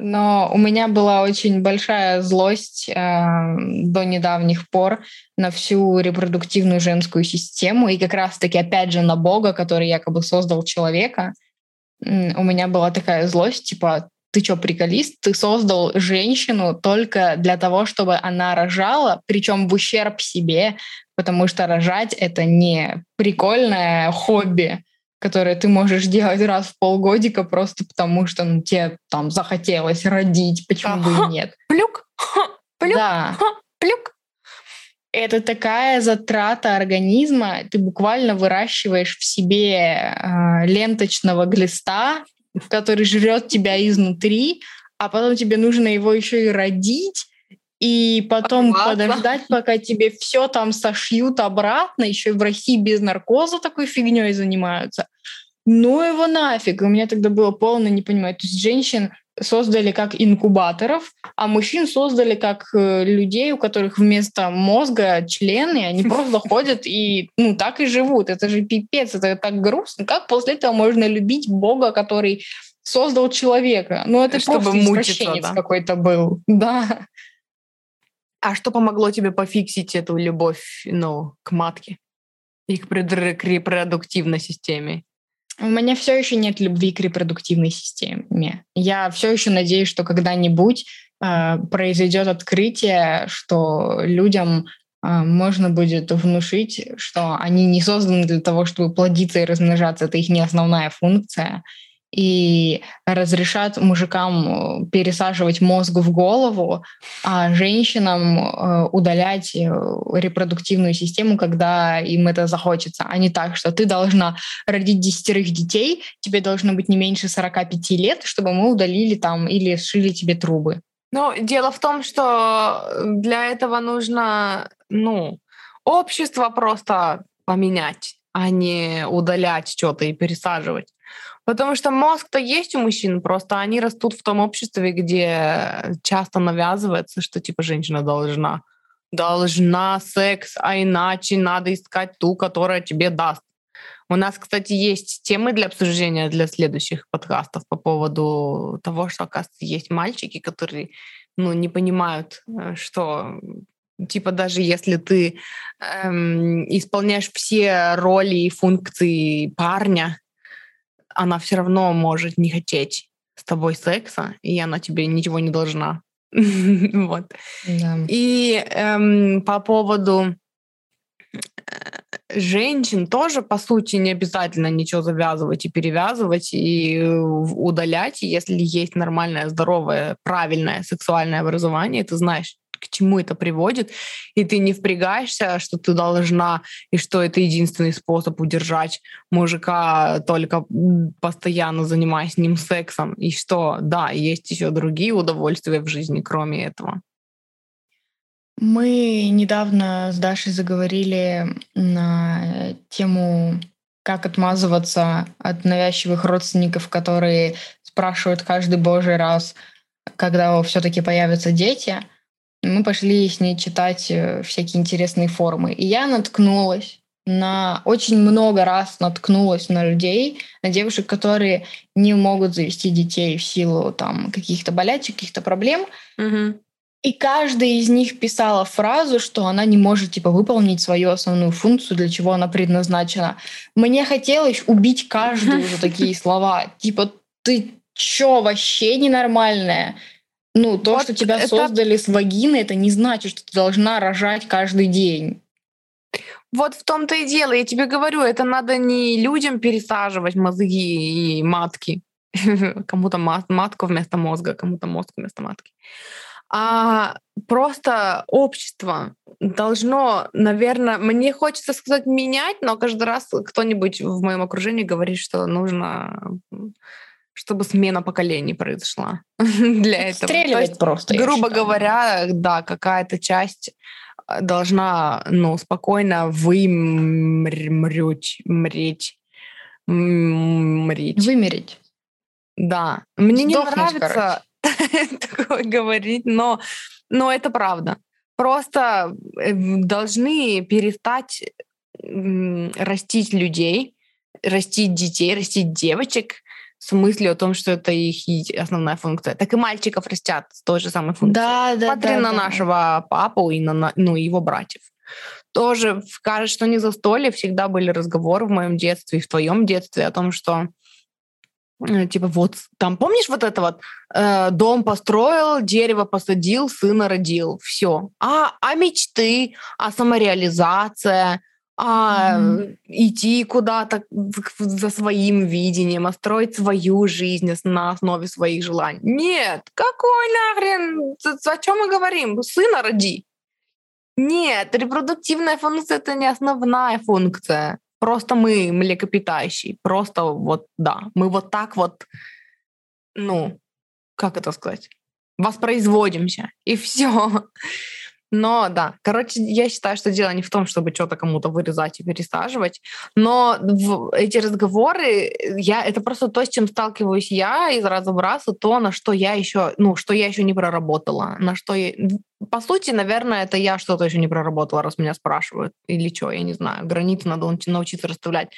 Но у меня была очень большая злость э, до недавних пор на всю репродуктивную женскую систему и как раз-таки опять же на Бога, который якобы создал человека — у меня была такая злость, типа, ты что, приколист? Ты создал женщину только для того, чтобы она рожала, причем в ущерб себе, потому что рожать — это не прикольное хобби, которое ты можешь делать раз в полгодика просто потому, что ну, тебе там захотелось родить, почему бы и нет. Плюк, плюк, да. плюк. Это такая затрата организма. Ты буквально выращиваешь в себе э, ленточного глиста, который жрет тебя изнутри, а потом тебе нужно его еще и родить, и потом Ладно. подождать, пока тебе все там сошьют обратно. Еще и в России без наркоза такой фигней занимаются. Ну его нафиг. У меня тогда было полное непонимание. То есть женщин создали как инкубаторов, а мужчин создали как э, людей, у которых вместо мозга члены, они просто ходят и ну так и живут. Это же пипец, это так грустно. Как после этого можно любить Бога, который создал человека? Ну это Чтобы просто извращенец да? какой-то был. Да. А что помогло тебе пофиксить эту любовь ну, к матке и к репродуктивной системе? У меня все еще нет любви к репродуктивной системе. Я все еще надеюсь, что когда-нибудь э, произойдет открытие, что людям э, можно будет внушить, что они не созданы для того, чтобы плодиться и размножаться. Это их не основная функция и разрешат мужикам э, пересаживать мозг в голову, а женщинам э, удалять э, репродуктивную систему, когда им это захочется, а не так, что ты должна родить десятерых детей, тебе должно быть не меньше 45 лет, чтобы мы удалили там или сшили тебе трубы. Ну, дело в том, что для этого нужно, ну, общество просто поменять, а не удалять что-то и пересаживать. Потому что мозг-то есть у мужчин, просто они растут в том обществе, где часто навязывается, что типа женщина должна должна секс, а иначе надо искать ту, которая тебе даст. У нас, кстати, есть темы для обсуждения для следующих подкастов по поводу того, что, оказывается, есть мальчики, которые ну, не понимают, э, что типа даже если ты эм, исполняешь все роли и функции парня, она все равно может не хотеть с тобой секса, и она тебе ничего не должна. вот. И эм, по поводу э, женщин тоже, по сути, не обязательно ничего завязывать и перевязывать и удалять. Если есть нормальное, здоровое, правильное сексуальное образование, ты знаешь, к чему это приводит, и ты не впрягаешься, что ты должна, и что это единственный способ удержать мужика, только постоянно занимаясь с ним сексом, и что, да, есть еще другие удовольствия в жизни, кроме этого. Мы недавно с Дашей заговорили на тему, как отмазываться от навязчивых родственников, которые спрашивают каждый божий раз, когда все-таки появятся дети — Мы пошли с ней читать э, всякие интересные форумы. И я наткнулась на очень много раз наткнулась на людей, на девушек, которые не могут завести детей в силу там каких-то болячек, каких-то проблем. Мгм. И каждая из них писала фразу, что она не может типа выполнить свою основную функцию, для чего она предназначена. Мне хотелось убить каждую за такие слова. Типа, ты чё, вообще ненормальная? Ну, то, Вот что тебя это- создали с вагины, это не значит, что ты должна рожать каждый день. Вот в том-то и дело. Я тебе говорю, это надо не людям пересаживать мозги и матки. Кому-то ма- матку вместо мозга, кому-то мозг вместо матки. А просто общество должно, наверное, мне хочется сказать менять, но каждый раз кто-нибудь в моем окружении говорит, что нужно, чтобы смена поколений произошла для этого. То Стреливать есть, просто. грубо говоря, да, какая-то часть э, должна, ну, спокойно вымреть, мреть, мреть. Вымереть. Да, мне не Сдохнуть, нравится такое говорить, но, но это правда. Просто э, должны перестать растить людей, растить детей, растить девочек с мыслью о том, что это их основная функция. Так и мальчиков растят с той же самой функцией. Да, да, Смотри да, на да. нашего папу и на, ну, его братьев. Тоже скажешь, что не застолье, всегда были разговоры в моем детстве и в твоем детстве о том, что э, типа вот там помнишь вот это вот э, дом построил, дерево посадил, сына родил, все. А, а мечты, а самореализация, а Мгм. идти куда-то за своим видением, а строить свою жизнь на основе своих желаний. Нет, какой нахрен? О чем мы говорим? Сына роди. Нет, репродуктивная функция это не основная функция. Просто мы млекопитающие. Просто вот, да, мы вот так вот, ну, как это сказать, воспроизводимся, и все. Но да, короче, я считаю, что дело не в том, чтобы что-то кому-то вырезать и пересаживать, но эти разговоры, я, это просто то, с чем сталкиваюсь я из раза в раз, и то, на что я еще, ну, что я еще не проработала, на что я... По сути, наверное, это я что-то еще не проработала, раз меня спрашивают, или что, я не знаю, границы надо научи- научиться расставлять.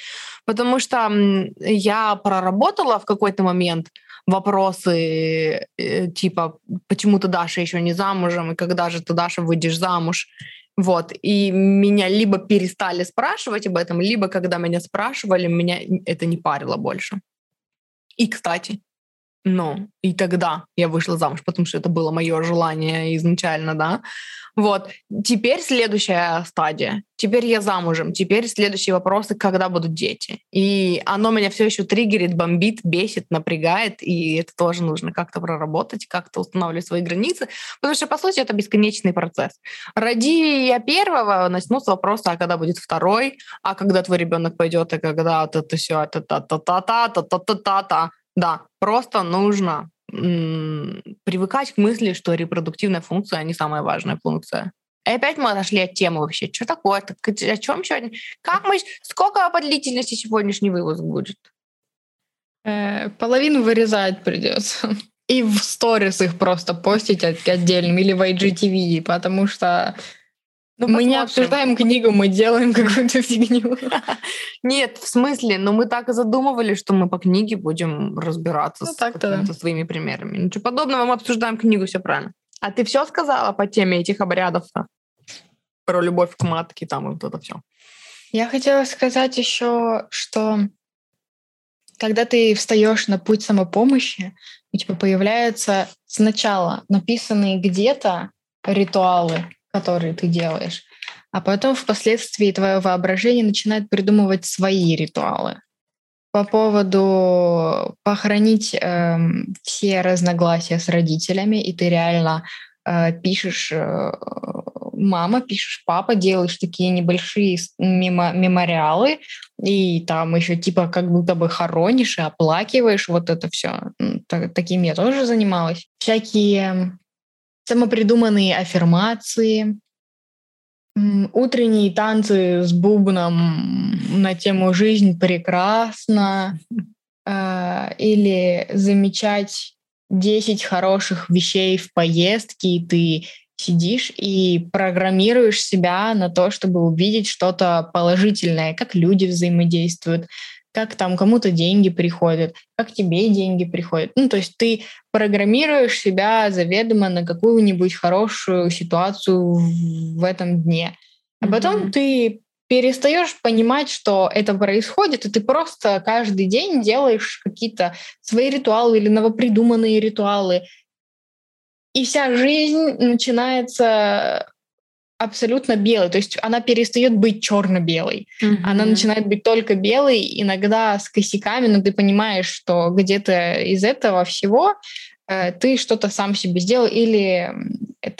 Потому что я проработала в какой-то момент вопросы э, типа, почему ты, Даша, еще не замужем, и когда же ты, Даша, выйдешь замуж? Вот, и меня либо перестали спрашивать об этом, либо когда меня спрашивали, меня это не парило больше. И, кстати, ну, и тогда я вышла замуж, потому что это было мое желание изначально, да. Вот. Теперь следующая стадия. Теперь я замужем. Теперь следующие вопросы, когда будут дети. И оно меня все еще триггерит, бомбит, бесит, напрягает. И это тоже нужно как-то проработать, как-то устанавливать свои границы. Потому что, по сути, это бесконечный процесс. Роди я первого, начну с вопроса, а когда будет второй, а когда твой ребенок пойдет, и когда это все, та-та-та-та-та-та-та-та-та. Да, просто нужно м, привыкать к мысли, что репродуктивная функция не самая важная функция. И опять мы отошли от темы вообще. Что такое? Так, о чем сегодня? Как мы... Сколько по длительности сегодняшний выпуск будет? Э, половину вырезать придется. И в сторис их просто постить от- отдельным или в IGTV, потому что Ну, мы не обсуждаем книгу, мы делаем какую-то фигню. Нет, в смысле, но мы так и задумывали, что мы по книге будем разбираться Ну, с какими-то своими примерами. Ничего подобного, мы обсуждаем книгу, все правильно. А ты все сказала по теме этих обрядов-то? Про любовь к матке там и вот это все. Я хотела сказать еще, что когда ты встаешь на путь самопомощи, у тебя появляются сначала написанные где-то ритуалы, которые ты делаешь, а потом впоследствии твое воображение начинает придумывать свои ритуалы. По поводу похоронить эм, все разногласия с родителями, и ты реально э, пишешь, э, мама, пишешь папа, делаешь такие небольшие мемо- мемориалы, и там еще типа как будто бы хоронишь и оплакиваешь вот это все. таким я тоже занималась. Всякие самопридуманные аффирмации, утренние танцы с бубном на тему «Жизнь прекрасна», э, или замечать 10 хороших вещей в поездке, и ты сидишь и программируешь себя на то, чтобы увидеть что-то положительное, как люди взаимодействуют, как там кому-то деньги приходят, как тебе деньги приходят. Ну, то есть ты программируешь себя заведомо на какую-нибудь хорошую ситуацию в этом дне. А потом mm-hmm. ты перестаешь понимать, что это происходит, и ты просто каждый день делаешь какие-то свои ритуалы или новопридуманные ритуалы. И вся жизнь начинается абсолютно белой, то есть она перестает быть черно-белой, mm-hmm. она начинает быть только белой, иногда с косяками, но ты понимаешь, что где-то из этого всего э, ты что-то сам себе сделал или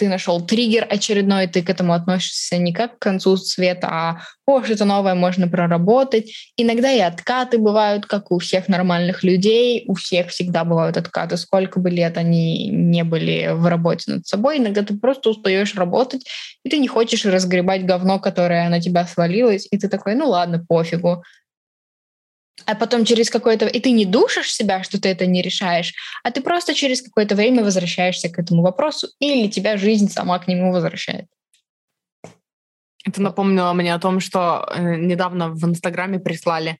ты нашел триггер очередной, ты к этому относишься не как к концу света, а «О, что-то новое можно проработать». Иногда и откаты бывают, как у всех нормальных людей, у всех всегда бывают откаты, сколько бы лет они не были в работе над собой. Иногда ты просто устаешь работать, и ты не хочешь разгребать говно, которое на тебя свалилось, и ты такой «Ну ладно, пофигу, а потом через какое-то... И ты не душишь себя, что ты это не решаешь, а ты просто через какое-то время возвращаешься к этому вопросу, или тебя жизнь сама к нему возвращает. Это напомнило мне о том, что э, недавно в Инстаграме прислали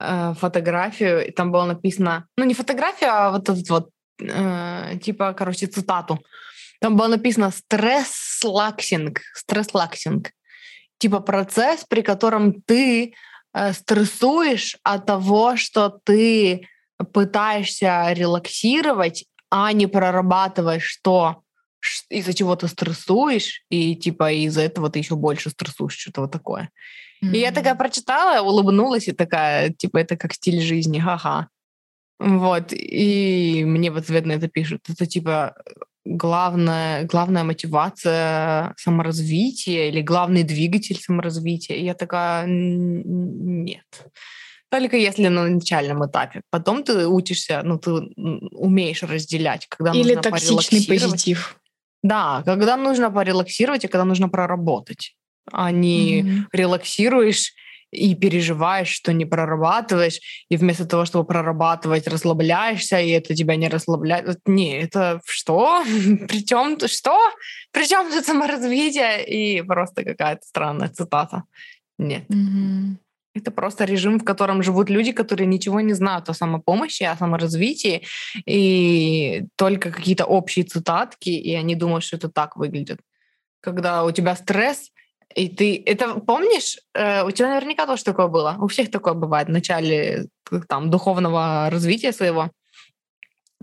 э, фотографию, и там было написано... Ну, не фотография, а вот этот вот, э, типа, короче, цитату. Там было написано «stresslaxing», «stresslaxing». Типа процесс, при котором ты стрессуешь от того, что ты пытаешься релаксировать, а не прорабатываешь, что из-за чего ты стрессуешь, и типа из-за этого ты еще больше стрессуешь, что-то вот такое. Mm-hmm. И я такая прочитала, улыбнулась и такая, типа, это как стиль жизни, ха-ха. Вот, и мне в ответ на это пишут, это типа главная, главная мотивация саморазвития или главный двигатель саморазвития. И я такая, нет. Только если на начальном этапе. Потом ты учишься, ну, ты умеешь разделять, когда Или нужно токсичный позитив. Да, когда нужно порелаксировать и когда нужно проработать. А не mm-hmm. релаксируешь и переживаешь, что не прорабатываешь, и вместо того, чтобы прорабатывать, расслабляешься, и это тебя не расслабляет. Не, это что? Причем что? Причем тут саморазвитие и просто какая-то странная цитата. Нет. Mm-hmm. Это просто режим, в котором живут люди, которые ничего не знают о самопомощи, о саморазвитии, и только какие-то общие цитатки, и они думают, что это так выглядит. Когда у тебя стресс, и ты это помнишь? Э, у тебя наверняка тоже такое было. У всех такое бывает в начале там духовного развития своего,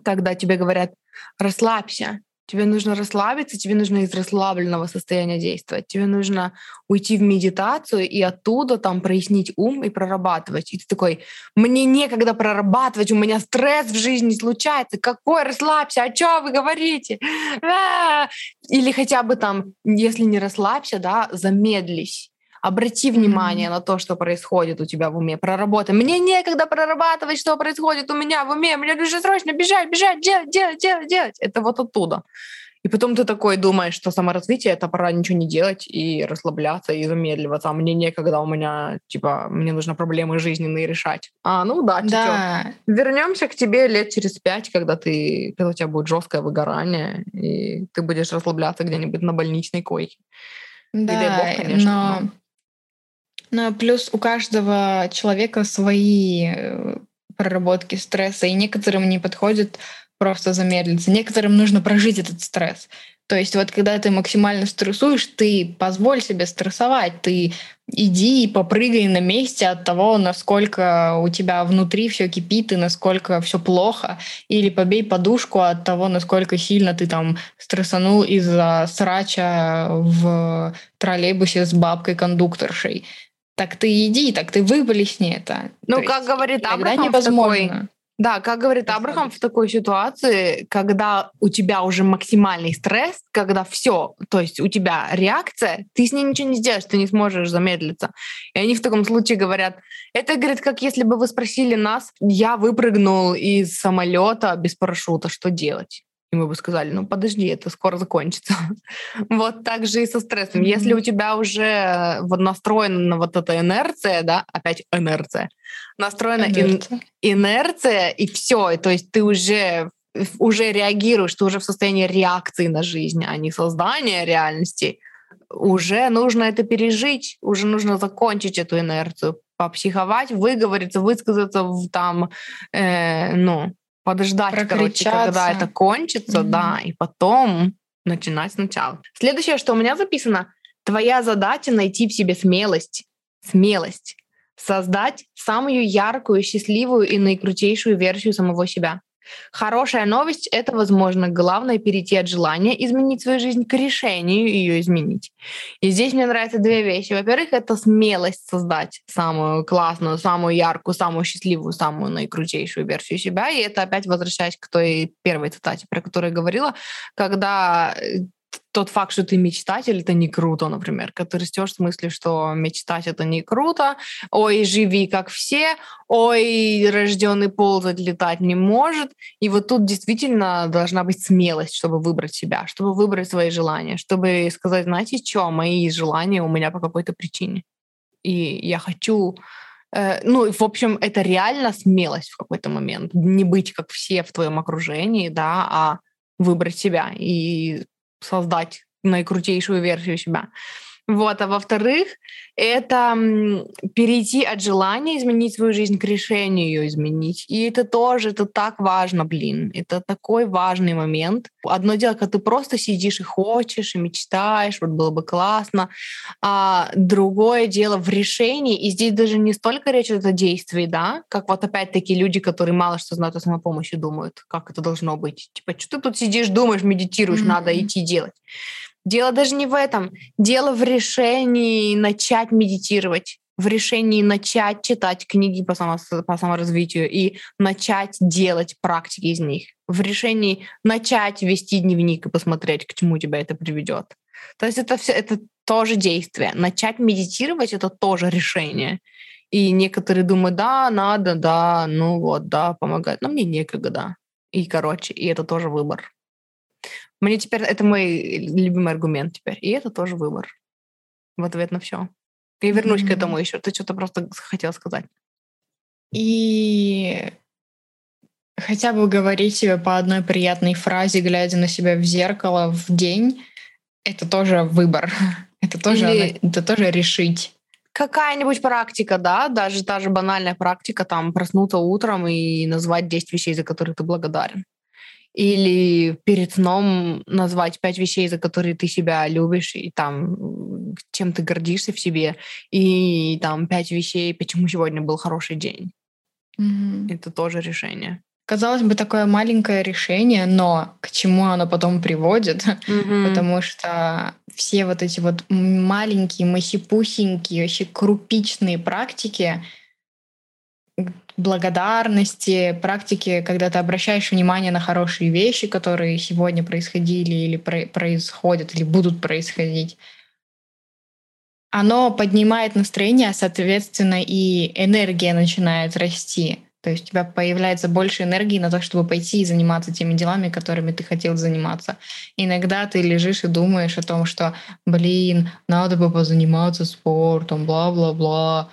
когда тебе говорят расслабься, Тебе нужно расслабиться, тебе нужно из расслабленного состояния действовать. Тебе нужно уйти в медитацию и оттуда там прояснить ум и прорабатывать. И ты такой, мне некогда прорабатывать, у меня стресс в жизни случается. Какой расслабься? О чем вы говорите? А! Или хотя бы там, если не расслабься, да, замедлись Обрати внимание mm-hmm. на то, что происходит у тебя в уме. Проработай. Мне некогда прорабатывать, что происходит у меня в уме. Мне нужно срочно бежать, бежать, делать, делать, делать, делать. Это вот оттуда. И потом ты такой думаешь, что саморазвитие — это пора ничего не делать и расслабляться, и замедливаться. А мне некогда, у меня, типа, мне нужно проблемы жизненные решать. А, ну да, да. Вернемся к тебе лет через пять, когда ты, когда у тебя будет жесткое выгорание, и ты будешь расслабляться где-нибудь на больничной койке. Да, и дай бог, конечно. Но... но ну, плюс у каждого человека свои э, проработки стресса, и некоторым не подходит просто замедлиться. Некоторым нужно прожить этот стресс. То есть вот когда ты максимально стрессуешь, ты позволь себе стрессовать, ты иди и попрыгай на месте от того, насколько у тебя внутри все кипит и насколько все плохо, или побей подушку от того, насколько сильно ты там стрессанул из-за срача в троллейбусе с бабкой-кондукторшей так ты иди, так ты выплесни это. Ну, То как есть, говорит Абрахам, невозможно. Такой, да, как говорит Абрахам, в такой ситуации, когда у тебя уже максимальный стресс, когда все, то есть у тебя реакция, ты с ней ничего не сделаешь, ты не сможешь замедлиться. И они в таком случае говорят, это, говорит, как если бы вы спросили нас, я выпрыгнул из самолета без парашюта, что делать? И мы бы сказали, ну подожди, это скоро закончится. вот так же и со стрессом. Mm-hmm. Если у тебя уже вот настроена вот эта инерция, да, опять инерция, настроена инерция, ин- инерция и все, то есть ты уже уже реагируешь, ты уже в состоянии реакции на жизнь, а не создания реальности, уже нужно это пережить, уже нужно закончить эту инерцию, попсиховать, выговориться, высказаться, там, э, ну, подождать, короче, когда это кончится, mm-hmm. да, и потом начинать сначала. Следующее, что у меня записано, твоя задача найти в себе смелость, смелость, создать самую яркую, счастливую и наикрутейшую версию самого себя. Хорошая новость — это, возможно, главное перейти от желания изменить свою жизнь к решению ее изменить. И здесь мне нравятся две вещи. Во-первых, это смелость создать самую классную, самую яркую, самую счастливую, самую наикрутейшую версию себя. И это опять возвращаясь к той первой цитате, про которую я говорила, когда э, тот факт, что ты мечтатель, это не круто, например. Ты растешь в смысле, что мечтать это не круто, ой, живи как все, ой, рожденный ползать, летать не может. И вот тут действительно должна быть смелость, чтобы выбрать себя, чтобы выбрать свои желания, чтобы сказать, знаете, что, мои желания у меня по какой-то причине. И я хочу э, ну, в общем, это реально смелость в какой-то момент. Не быть как все в твоем окружении, да, а выбрать себя и создать наикрутейшую версию себя. Вот, а во-вторых, это перейти от желания изменить свою жизнь к решению ее изменить. И это тоже, это так важно, блин. Это такой важный момент. Одно дело, когда ты просто сидишь и хочешь, и мечтаешь, вот было бы классно. А другое дело в решении. И здесь даже не столько речь идет о действии, да, как вот опять-таки люди, которые мало что знают о самопомощи, думают, как это должно быть. Типа, что ты тут сидишь, думаешь, медитируешь, mm-hmm. надо идти делать. Дело даже не в этом. Дело в решении начать медитировать, в решении начать читать книги по, само, по саморазвитию и начать делать практики из них, в решении начать вести дневник и посмотреть, к чему тебя это приведет. То есть это все это тоже действие. Начать медитировать это тоже решение. И некоторые думают, да, надо, да, ну вот, да, помогает. Но мне некогда. И, короче, и это тоже выбор. Мне теперь это мой любимый аргумент теперь. И это тоже выбор. В ответ на все. Я вернусь mm-hmm. к этому еще. Ты что-то просто хотел сказать. И хотя бы говорить себе по одной приятной фразе, глядя на себя в зеркало в день, это тоже выбор. Это тоже, Или... это тоже решить. Какая-нибудь практика, да, даже та же банальная практика, там, проснуться утром и назвать 10 вещей, за которые ты благодарен или перед сном назвать пять вещей, за которые ты себя любишь, и там чем ты гордишься в себе, и там пять вещей, почему сегодня был хороший день. Mm-hmm. Это тоже решение. Казалось бы, такое маленькое решение, но к чему оно потом приводит? Mm-hmm. Потому что все вот эти вот маленькие, махипухенькие, вообще крупичные практики, благодарности, практики, когда ты обращаешь внимание на хорошие вещи, которые сегодня происходили или про- происходят, или будут происходить. Оно поднимает настроение, соответственно, и энергия начинает расти. То есть у тебя появляется больше энергии на то, чтобы пойти и заниматься теми делами, которыми ты хотел заниматься. Иногда ты лежишь и думаешь о том, что, блин, надо бы позаниматься спортом, бла-бла-бла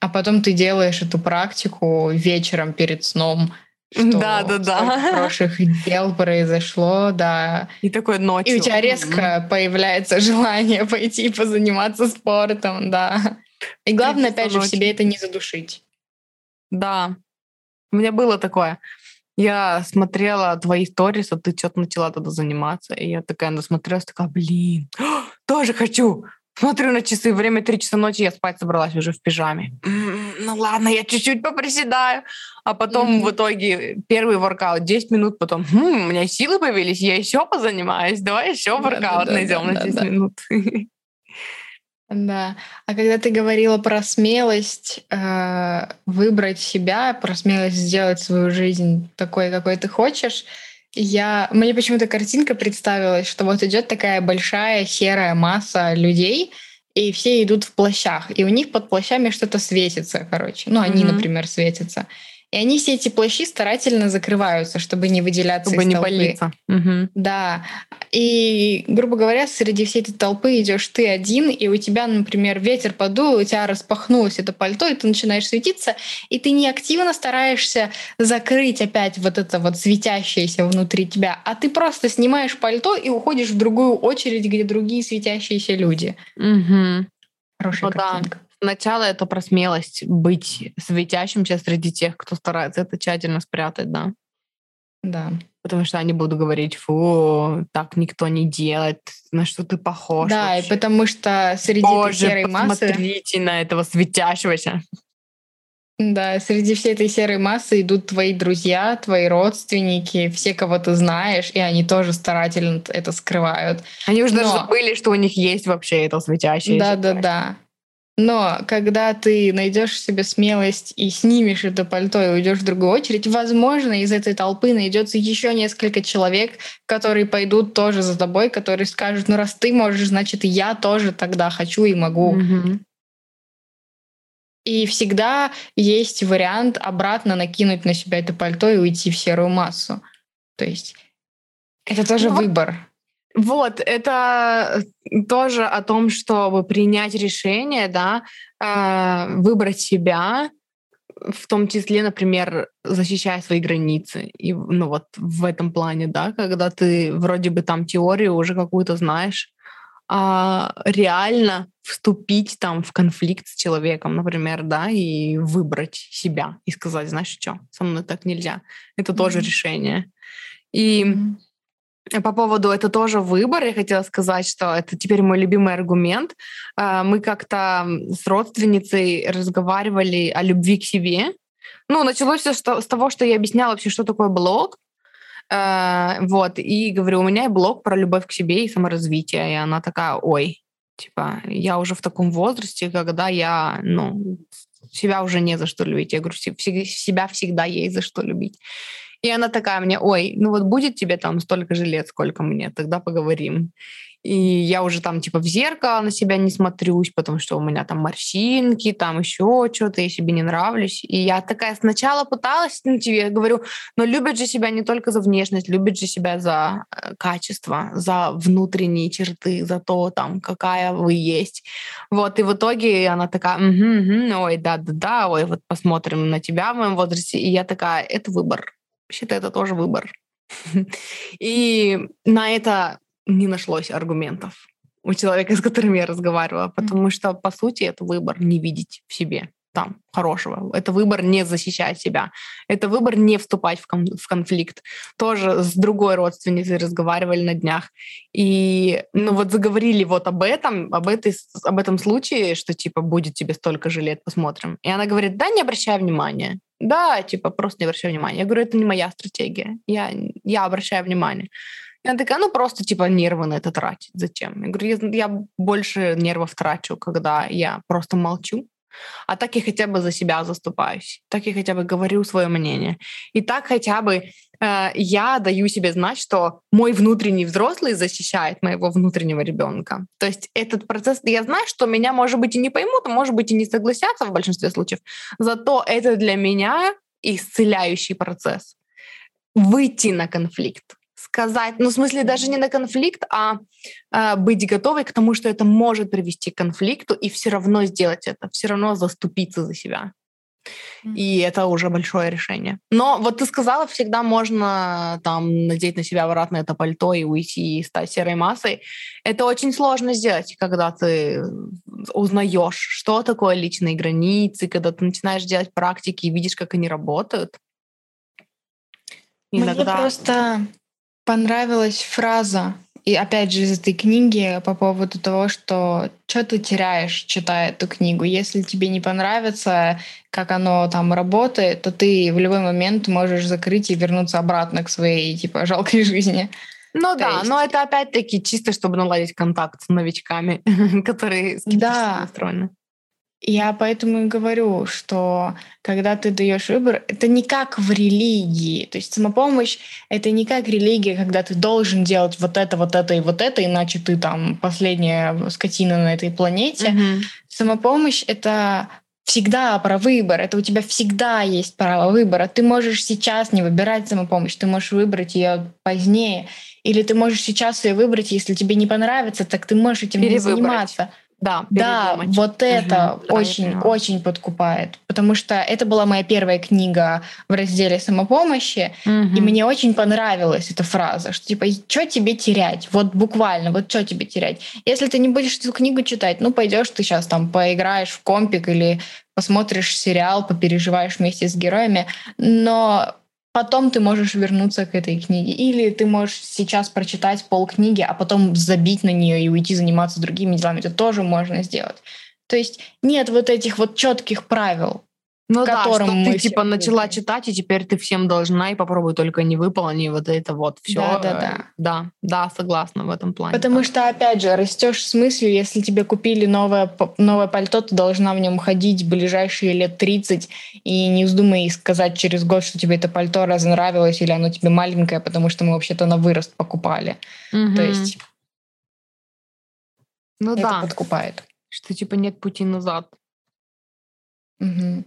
а потом ты делаешь эту практику вечером перед сном, что да, да, да. хороших дел произошло, да. И такой ночью. И у тебя резко mm-hmm. появляется желание пойти позаниматься спортом, да. И главное, опять же, в себе это не задушить. Да. У меня было такое. Я смотрела твои сторис, а ты что-то начала тогда заниматься. И я такая насмотрелась, такая, блин, тоже хочу. Смотрю на часы, время 3 часа ночи, я спать собралась уже в пижаме. ну ладно, я чуть-чуть поприседаю. А потом mm-hmm. в итоге первый воркаут 10 минут, потом хм, у меня силы появились, я еще позанимаюсь, давай еще воркаут да, найдем да, на 10 да, минут. Да. А когда ты говорила про смелость э, выбрать себя, про смелость сделать свою жизнь такой, какой ты хочешь, я, мне почему-то картинка представилась, что вот идет такая большая серая масса людей, и все идут в плащах, и у них под плащами что-то светится, короче. Ну, они, mm-hmm. например, светятся. И они все эти плащи старательно закрываются, чтобы не выделяться Чтобы из не толпы. болиться. Мгм. Да. И, грубо говоря, среди всей этой толпы идешь ты один, и у тебя, например, ветер подул, у тебя распахнулось это пальто, и ты начинаешь светиться, и ты не активно стараешься закрыть опять вот это вот светящееся внутри тебя, а ты просто снимаешь пальто и уходишь в другую очередь, где другие светящиеся люди. Мгм. Хорошая Ну да. Сначала это про смелость быть светящимся среди тех, кто старается это тщательно спрятать, да. Да. Потому что они будут говорить, фу, так никто не делает, на что ты похож. да, и вообще. потому что среди этой Боже, серой массы... посмотрите на этого светящегося. Да, среди всей этой серой массы идут твои друзья, твои родственники, все, кого ты знаешь, и они тоже старательно это скрывают. Они уже даже Но- забыли, что у них есть вообще это светящееся. Да, да, да. Но когда ты найдешь в себе смелость и снимешь это пальто и уйдешь в другую очередь, возможно, из этой толпы найдется еще несколько человек, которые пойдут тоже за тобой, которые скажут, ну раз ты можешь, значит и я тоже тогда хочу и могу. И всегда есть вариант обратно накинуть на себя это пальто и уйти в серую массу. То есть это тоже Ну вот выбор. Вот, это тоже о том, чтобы принять решение, да, э, выбрать себя, в том числе, например, защищая свои границы. И, ну вот в этом плане, да, когда ты вроде бы там теорию уже какую-то знаешь, а реально вступить там в конфликт с человеком, например, да, и выбрать себя и сказать, знаешь что, со мной так нельзя. Это тоже Мгм. решение. И Мгм. По поводу это тоже выбор. Я хотела сказать, что это теперь мой любимый аргумент. А, Мы как-то с родственницей разговаривали о любви к себе. Ну, началось все с того, что я объясняла вообще, что такое блог. А, Вот, и говорю, у меня блог про любовь к себе и саморазвитие. И она такая, ой, типа, я уже в таком возрасте, когда я, ну, себя уже не за что любить. Я говорю, «Се- всег- себя всегда есть за что любить. И она такая мне, ой, ну вот будет тебе там столько же лет, сколько мне, тогда поговорим. И я уже там типа в зеркало на себя не смотрюсь, потому что у меня там морщинки, там еще что-то, я себе не нравлюсь. И я такая сначала пыталась, ну тебе говорю, но любят же себя не только за внешность, любят же себя за э, качество, за внутренние черты, за то, там, какая вы есть. Вот, и в итоге она такая, «Мгм, мгм, ой, да-да-да, ой, вот посмотрим на тебя в моем возрасте. И я такая, это выбор. Вообще-то это тоже выбор. И на это не нашлось аргументов у человека, с которым я разговаривала, потому что, по сути, это выбор не видеть в себе там хорошего. Это выбор не защищать себя. Это выбор не вступать в, кон- в конфликт. Тоже с другой родственницей разговаривали на днях. И, ну вот заговорили вот об этом, об, этой, об этом случае, что типа будет тебе столько же лет, посмотрим. И она говорит, да, не обращай внимания. Да, типа просто не обращай внимания. Я говорю, это не моя стратегия. Я, я обращаю внимание. И она такая, ну просто типа нервы на это тратить. Зачем? Я говорю, я, я больше нервов трачу, когда я просто молчу, а так я хотя бы за себя заступаюсь, так я хотя бы говорю свое мнение. И так хотя бы э, я даю себе знать, что мой внутренний взрослый защищает моего внутреннего ребенка. То есть этот процесс, я знаю, что меня, может быть, и не поймут, а может быть, и не согласятся в большинстве случаев, зато это для меня исцеляющий процесс. Выйти на конфликт, сказать, ну, в смысле, даже не на конфликт, а э, быть готовой к тому, что это может привести к конфликту, и все равно сделать это, все равно заступиться за себя. И это уже большое решение. Но вот ты сказала, всегда можно там надеть на себя обратно это пальто и уйти и стать серой массой. Это очень сложно сделать, когда ты узнаешь, что такое личные границы, когда ты начинаешь делать практики и видишь, как они работают. Мне просто понравилась фраза, и опять же из этой книги по поводу того, что что ты теряешь, читая эту книгу. Если тебе не понравится, как оно там работает, то ты в любой момент можешь закрыть и вернуться обратно к своей типа жалкой жизни. Ну да, есть- но это опять-таки чисто, чтобы наладить контакт с новичками, которые скептически Да. настроены. Я поэтому и говорю, что когда ты даешь выбор, это не как в религии. То есть самопомощь — это не как религия, когда ты должен делать вот это, вот это и вот это, иначе ты там последняя скотина на этой планете. Мгм. Самопомощь — это всегда про выбор. Это у тебя всегда есть право выбора. Ты можешь сейчас не выбирать самопомощь, ты можешь выбрать ее позднее. Или ты можешь сейчас ее выбрать, если тебе не понравится, так ты можешь этим не заниматься. Да, да, вот это угу, очень, да, очень подкупает, потому что это была моя первая книга в разделе самопомощи, угу. и мне очень понравилась эта фраза, что типа, что тебе терять? Вот буквально, вот что тебе терять? Если ты не будешь эту книгу читать, ну пойдешь ты сейчас там поиграешь в компик или посмотришь сериал, попереживаешь вместе с героями, но потом ты можешь вернуться к этой книге. Или ты можешь сейчас прочитать полкниги, а потом забить на нее и уйти заниматься другими делами. Это тоже можно сделать. То есть нет вот этих вот четких правил. Ну да, что ты типа начала читать, и теперь ты всем должна, и попробуй только не выполни вот это вот все. Да, да, да. Да, да, согласна в этом плане. Потому что, опять же, растешь с мыслью, если тебе купили новое, новое пальто, ты должна в нем ходить ближайшие лет 30, и не вздумай сказать через год, что тебе это пальто разонравилось, или оно тебе маленькое, потому что мы вообще-то на вырост покупали. Угу. То есть ну это да. подкупает. Что типа нет пути назад. Угу.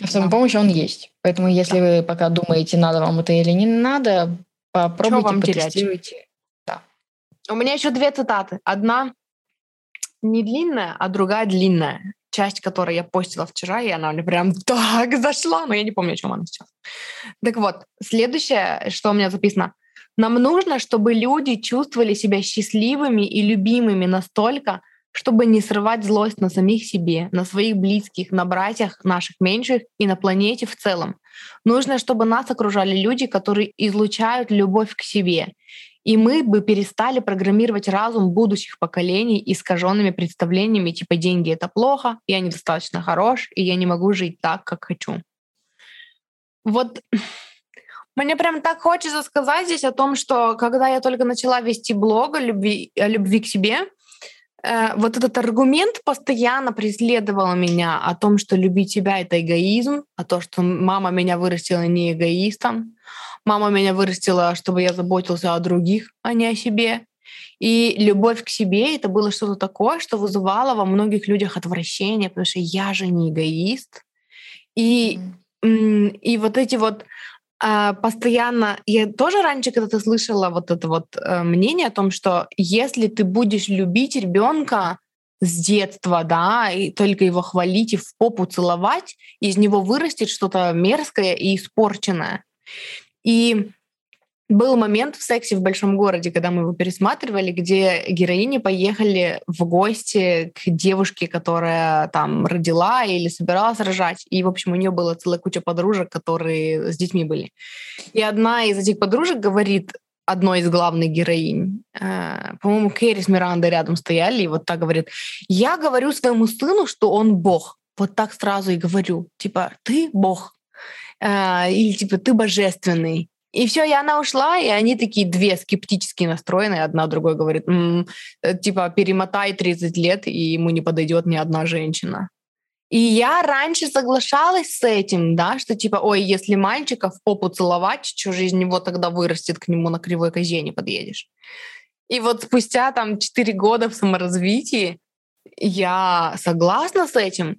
В самопомощи он есть. Поэтому если да. вы пока думаете, надо вам это или не надо, попробуйте, вам потестируйте. Терять? Да. У меня еще две цитаты. Одна не длинная, а другая длинная. Часть, которую я постила вчера, и она мне прям так зашла, но я не помню, о чем она сейчас. Так вот, следующее, что у меня записано. Нам нужно, чтобы люди чувствовали себя счастливыми и любимыми настолько, чтобы не срывать злость на самих себе, на своих близких, на братьях наших меньших и на планете в целом. Нужно, чтобы нас окружали люди, которые излучают любовь к себе. И мы бы перестали программировать разум будущих поколений искаженными представлениями типа «деньги — это плохо», «я недостаточно хорош», и «я не могу жить так, как хочу». Вот мне прям так хочется сказать здесь о том, что когда я только начала вести блог о любви, о любви к себе, Э, вот этот аргумент постоянно преследовал меня о том, что любить себя — это эгоизм, о том, что мама меня вырастила не эгоистом, мама меня вырастила, чтобы я заботился о других, а не о себе. И любовь к себе — это было что-то такое, что вызывало во многих людях отвращение, потому что я же не эгоист. И, mm-hmm. и вот эти вот постоянно, я тоже раньше когда-то слышала вот это вот э, мнение о том, что если ты будешь любить ребенка с детства, да, и только его хвалить и в попу целовать, из него вырастет что-то мерзкое и испорченное. И был момент в «Сексе в большом городе», когда мы его пересматривали, где героини поехали в гости к девушке, которая там родила или собиралась рожать. И, в общем, у нее была целая куча подружек, которые с детьми были. И одна из этих подружек говорит, одной из главных героинь. Э, по-моему, Кэрри с Мирандой рядом стояли, и вот так говорит, я говорю своему сыну, что он бог. Вот так сразу и говорю. Типа, ты бог. Э, или типа, ты божественный. И все, и она ушла, и они такие две скептически настроенные. Одна другой говорит, м-м, типа, перемотай 30 лет, и ему не подойдет ни одна женщина. И я раньше соглашалась с этим, да, что типа, ой, если мальчика в попу целовать, что же из него тогда вырастет, к нему на кривой козе не подъедешь. И вот спустя там 4 года в саморазвитии я согласна с этим,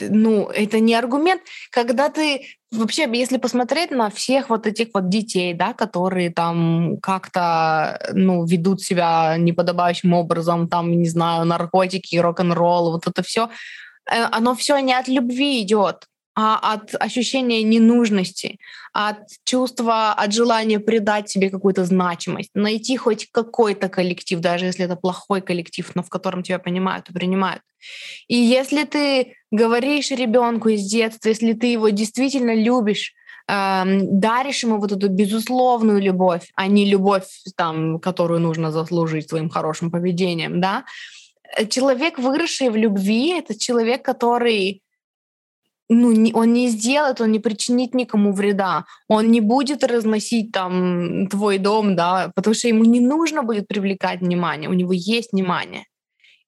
ну, это не аргумент, когда ты вообще, если посмотреть на всех вот этих вот детей, да, которые там как-то, ну, ведут себя неподобающим образом, там, не знаю, наркотики, рок-н-ролл, вот это все, э, оно все не от любви идет, а от ощущения ненужности, от чувства, от желания придать себе какую-то значимость, найти хоть какой-то коллектив, даже если это плохой коллектив, но в котором тебя понимают и принимают. И если ты говоришь ребенку из детства, если ты его действительно любишь, эм, даришь ему вот эту безусловную любовь, а не любовь, там, которую нужно заслужить своим хорошим поведением, да, э, человек, выросший в любви, это человек, который ну, не, он не сделает, он не причинит никому вреда, он не будет разносить там твой дом, да, потому что ему не нужно будет привлекать внимание, у него есть внимание.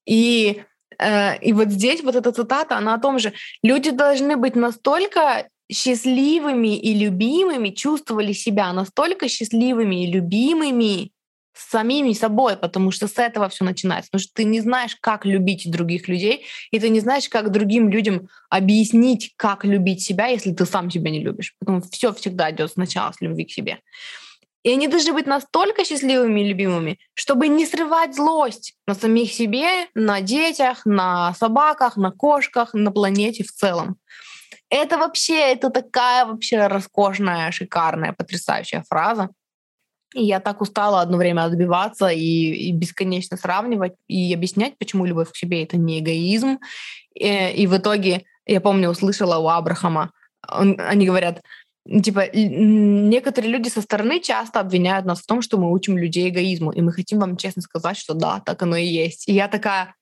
И, э, и вот здесь вот эта цитата, она о том же, люди должны быть настолько счастливыми и любимыми, чувствовали себя настолько счастливыми и любимыми, с самими собой, потому что с этого все начинается. Потому что ты не знаешь, как любить других людей, и ты не знаешь, как другим людям объяснить, как любить себя, если ты сам себя не любишь. Потому все всегда идет сначала с любви к себе. И они должны быть настолько счастливыми и любимыми, чтобы не срывать злость на самих себе, на детях, на собаках, на кошках, на планете в целом. Это вообще, это такая вообще роскошная, шикарная, потрясающая фраза. И я так устала одно время отбиваться и, и бесконечно сравнивать и объяснять, почему любовь к себе это не эгоизм. И, и в итоге, я помню, услышала у Абрахама, он, они говорят, типа, некоторые люди со стороны часто обвиняют нас в том, что мы учим людей эгоизму, и мы хотим вам честно сказать, что да, так оно и есть. И я такая,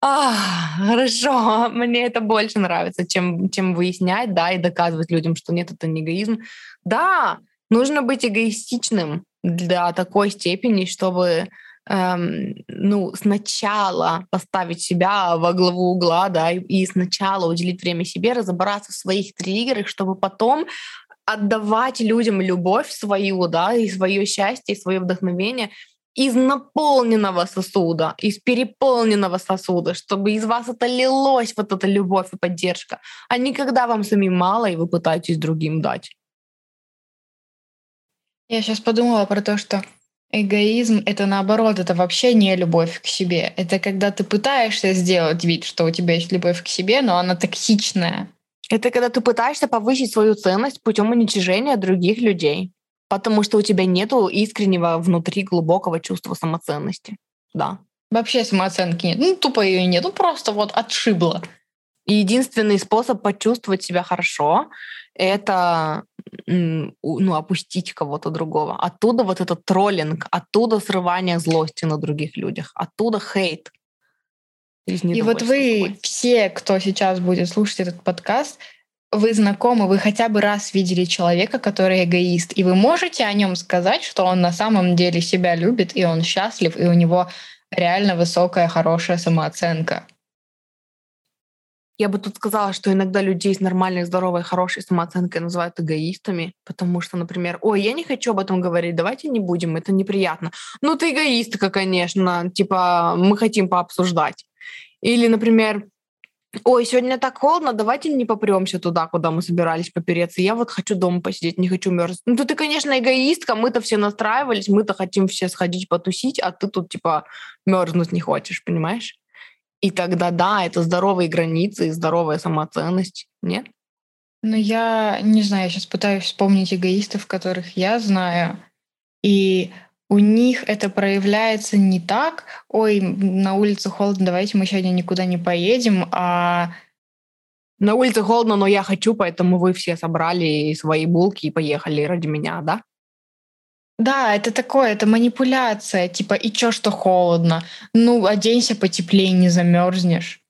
а, хорошо, мне это больше нравится, чем, чем выяснять, да, и доказывать людям, что нет, это не эгоизм. Да, нужно быть эгоистичным до такой степени, чтобы эм, ну, сначала поставить себя во главу угла, да, и, и сначала уделить время себе, разобраться в своих триггерах, чтобы потом отдавать людям любовь свою, да, и свое счастье, и свое вдохновение из наполненного сосуда, из переполненного сосуда, чтобы из вас это лилось, вот эта любовь и поддержка, а не когда вам самим мало, и вы пытаетесь другим дать. Я сейчас подумала про то, что эгоизм — это наоборот, это вообще не любовь к себе. Это когда ты пытаешься сделать вид, что у тебя есть любовь к себе, но она токсичная. Это когда ты пытаешься повысить свою ценность путем уничижения других людей, потому что у тебя нет искреннего внутри глубокого чувства самоценности. Да. Вообще самооценки нет. Ну, тупо ее нет. Ну, просто вот отшибло. И единственный способ почувствовать себя хорошо — это ну, опустить кого-то другого. Оттуда вот этот троллинг, оттуда срывание злости на других людях, оттуда хейт. И вот вы все, кто сейчас будет слушать этот подкаст, вы знакомы, вы хотя бы раз видели человека, который эгоист, и вы можете о нем сказать, что он на самом деле себя любит, и он счастлив, и у него реально высокая, хорошая самооценка. Я бы тут сказала, что иногда людей с нормальной, здоровой, хорошей самооценкой называют эгоистами, потому что, например, ой, я не хочу об этом говорить, давайте не будем, это неприятно. Ну, ты эгоистка, конечно, типа, мы хотим пообсуждать. Или, например, ой, сегодня так холодно, давайте не попремся туда, куда мы собирались попереться. Я вот хочу дома посидеть, не хочу мерзнуть. Ну, ты, конечно, эгоистка, мы-то все настраивались, мы-то хотим все сходить потусить, а ты тут, типа, мерзнуть не хочешь, понимаешь? И тогда, да, это здоровые границы и здоровая самоценность, нет? Ну, я не знаю, я сейчас пытаюсь вспомнить эгоистов, которых я знаю. И у них это проявляется не так, ой, на улице холодно, давайте мы сегодня никуда не поедем, а на улице холодно, но я хочу, поэтому вы все собрали свои булки и поехали ради меня, да? Да, это такое, это манипуляция, типа, и чё, что холодно? Ну, оденься потеплее, не замерзнешь.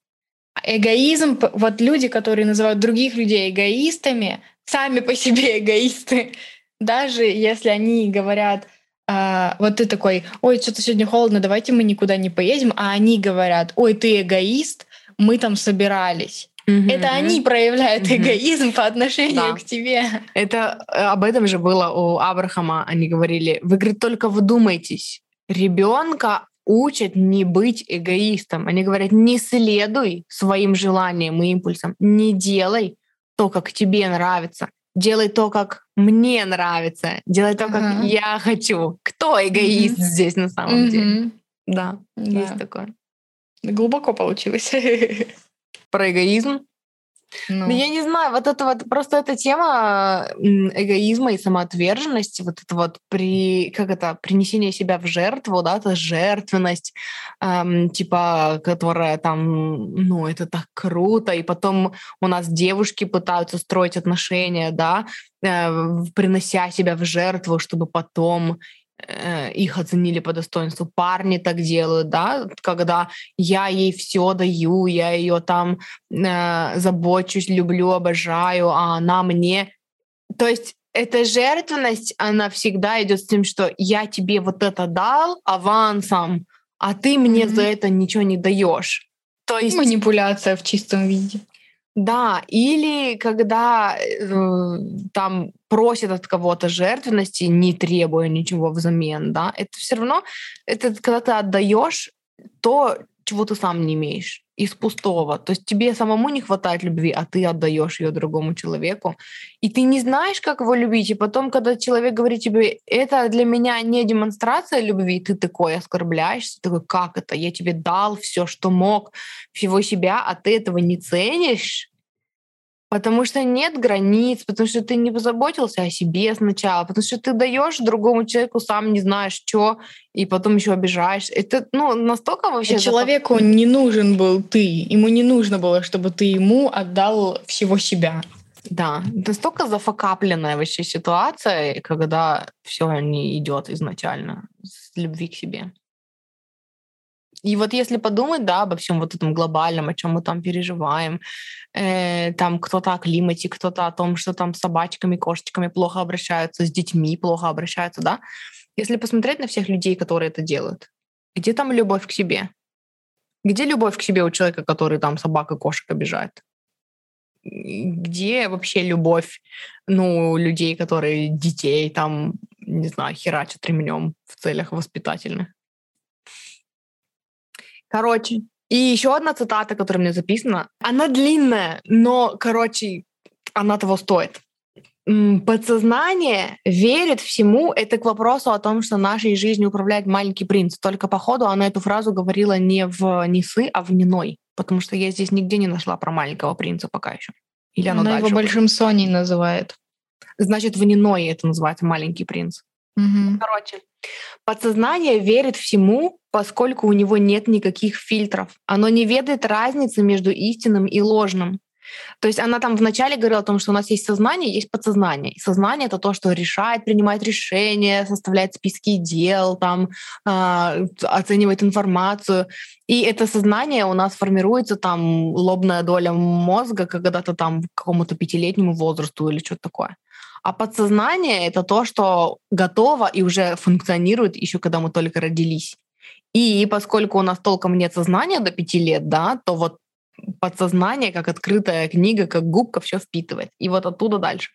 Эгоизм, вот люди, которые называют других людей эгоистами, сами по себе эгоисты. Даже если они говорят, а, вот ты такой, ой, что-то сегодня холодно, давайте мы никуда не поедем, а они говорят, ой, ты эгоист, мы там собирались. Mm-hmm. Это они проявляют mm-hmm. эгоизм по отношению да. к тебе. Это э, об этом же было у Абрахама. Они говорили, вы, говорит, только вдумайтесь, ребенка учат не быть эгоистом. Они говорят, не следуй своим желаниям и импульсам, не делай то, как тебе нравится, делай то, как мне нравится, делай то, как uh-huh. я хочу. Кто эгоист mm-hmm. здесь на самом mm-hmm. деле? Да, да, есть такое. Глубоко получилось. про эгоизм. Ну. я не знаю, вот это вот просто эта тема эгоизма и самоотверженности, вот это вот при как это принесение себя в жертву, да, это жертвенность, эм, типа, которая там, ну, это так круто, и потом у нас девушки пытаются строить отношения, да, э, принося себя в жертву, чтобы потом их оценили по достоинству. Парни так делают, да, когда я ей все даю, я ее там э, забочусь, люблю, обожаю, а она мне. То есть эта жертвенность, она всегда идет с тем, что я тебе вот это дал авансом, а ты мне mm-hmm. за это ничего не даешь. То есть манипуляция в чистом виде. Да, или когда э, там просят от кого-то жертвенности, не требуя ничего взамен, да, это все равно, это когда ты отдаешь то, чего ты сам не имеешь из пустого. То есть тебе самому не хватает любви, а ты отдаешь ее другому человеку. И ты не знаешь, как его любить. И потом, когда человек говорит тебе, это для меня не демонстрация любви, ты такой оскорбляешься, такой, как это? Я тебе дал все, что мог, всего себя, а ты этого не ценишь. Потому что нет границ, потому что ты не позаботился о себе сначала, потому что ты даешь другому человеку, сам не знаешь, что, и потом еще обижаешь. Это ну, настолько вообще... И человеку не нужен был ты. Ему не нужно было, чтобы ты ему отдал всего себя. Да, настолько зафакапленная вообще ситуация, когда все не идет изначально с любви к себе. И вот если подумать, да, обо всем вот этом глобальном, о чем мы там переживаем, э, там кто-то о климате, кто-то о том, что там с собачками, кошечками плохо обращаются, с детьми плохо обращаются, да, если посмотреть на всех людей, которые это делают, где там любовь к себе? Где любовь к себе у человека, который там собак и кошек обижает? Где вообще любовь, ну, людей, которые детей там, не знаю, херачат ремнем в целях воспитательных? Короче, и еще одна цитата, которая мне записана. Она длинная, но, короче, она того стоит. Подсознание верит всему. Это к вопросу о том, что нашей жизнью управляет маленький принц. Только походу она эту фразу говорила не в Несы, а в Ниной. Потому что я здесь нигде не нашла про маленького принца пока еще. Или она его большим Соней называет. Значит, в Ниной это называется маленький принц. Угу. Короче, подсознание верит всему, поскольку у него нет никаких фильтров. Оно не ведает разницы между истинным и ложным. То есть она там вначале говорила о том, что у нас есть сознание, есть подсознание. И сознание — это то, что решает, принимает решения, составляет списки дел, там, э, оценивает информацию. И это сознание у нас формируется, там, лобная доля мозга когда-то там к какому-то пятилетнему возрасту или что-то такое. А подсознание — это то, что готово и уже функционирует еще когда мы только родились. И поскольку у нас толком нет сознания до пяти лет, да, то вот подсознание, как открытая книга, как губка, все впитывает. И вот оттуда дальше.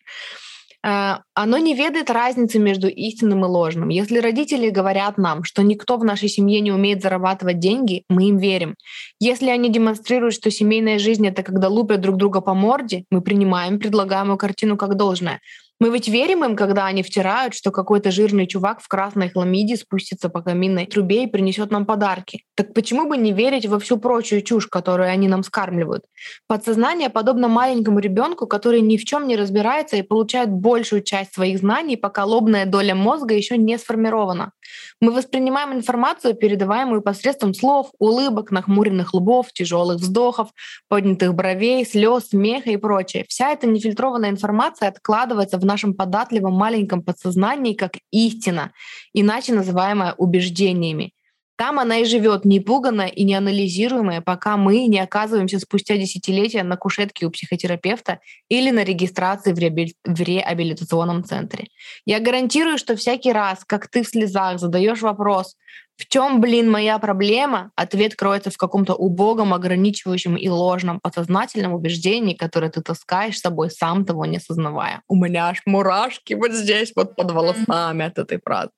Э, оно не ведает разницы между истинным и ложным. Если родители говорят нам, что никто в нашей семье не умеет зарабатывать деньги, мы им верим. Если они демонстрируют, что семейная жизнь — это когда лупят друг друга по морде, мы принимаем предлагаемую картину как должное. Мы ведь верим им, когда они втирают, что какой-то жирный чувак в красной хламиде спустится по каминной трубе и принесет нам подарки. Так почему бы не верить во всю прочую чушь, которую они нам скармливают? Подсознание подобно маленькому ребенку, который ни в чем не разбирается и получает большую часть своих знаний, пока лобная доля мозга еще не сформирована. Мы воспринимаем информацию, передаваемую посредством слов, улыбок, нахмуренных лбов, тяжелых вздохов, поднятых бровей, слез, смеха и прочее. Вся эта нефильтрованная информация откладывается в нашем податливом маленьком подсознании как истина, иначе называемая убеждениями. Там она и живет непуганная и неанализируемая, пока мы не оказываемся спустя десятилетия на кушетке у психотерапевта или на регистрации в, реабили... в реабилитационном центре. Я гарантирую, что всякий раз, как ты в слезах задаешь вопрос, в чем, блин, моя проблема? Ответ кроется в каком-то убогом, ограничивающем и ложном подсознательном убеждении, которое ты таскаешь с собой, сам того не осознавая. У меня аж мурашки вот здесь, вот под волосами от этой фразы.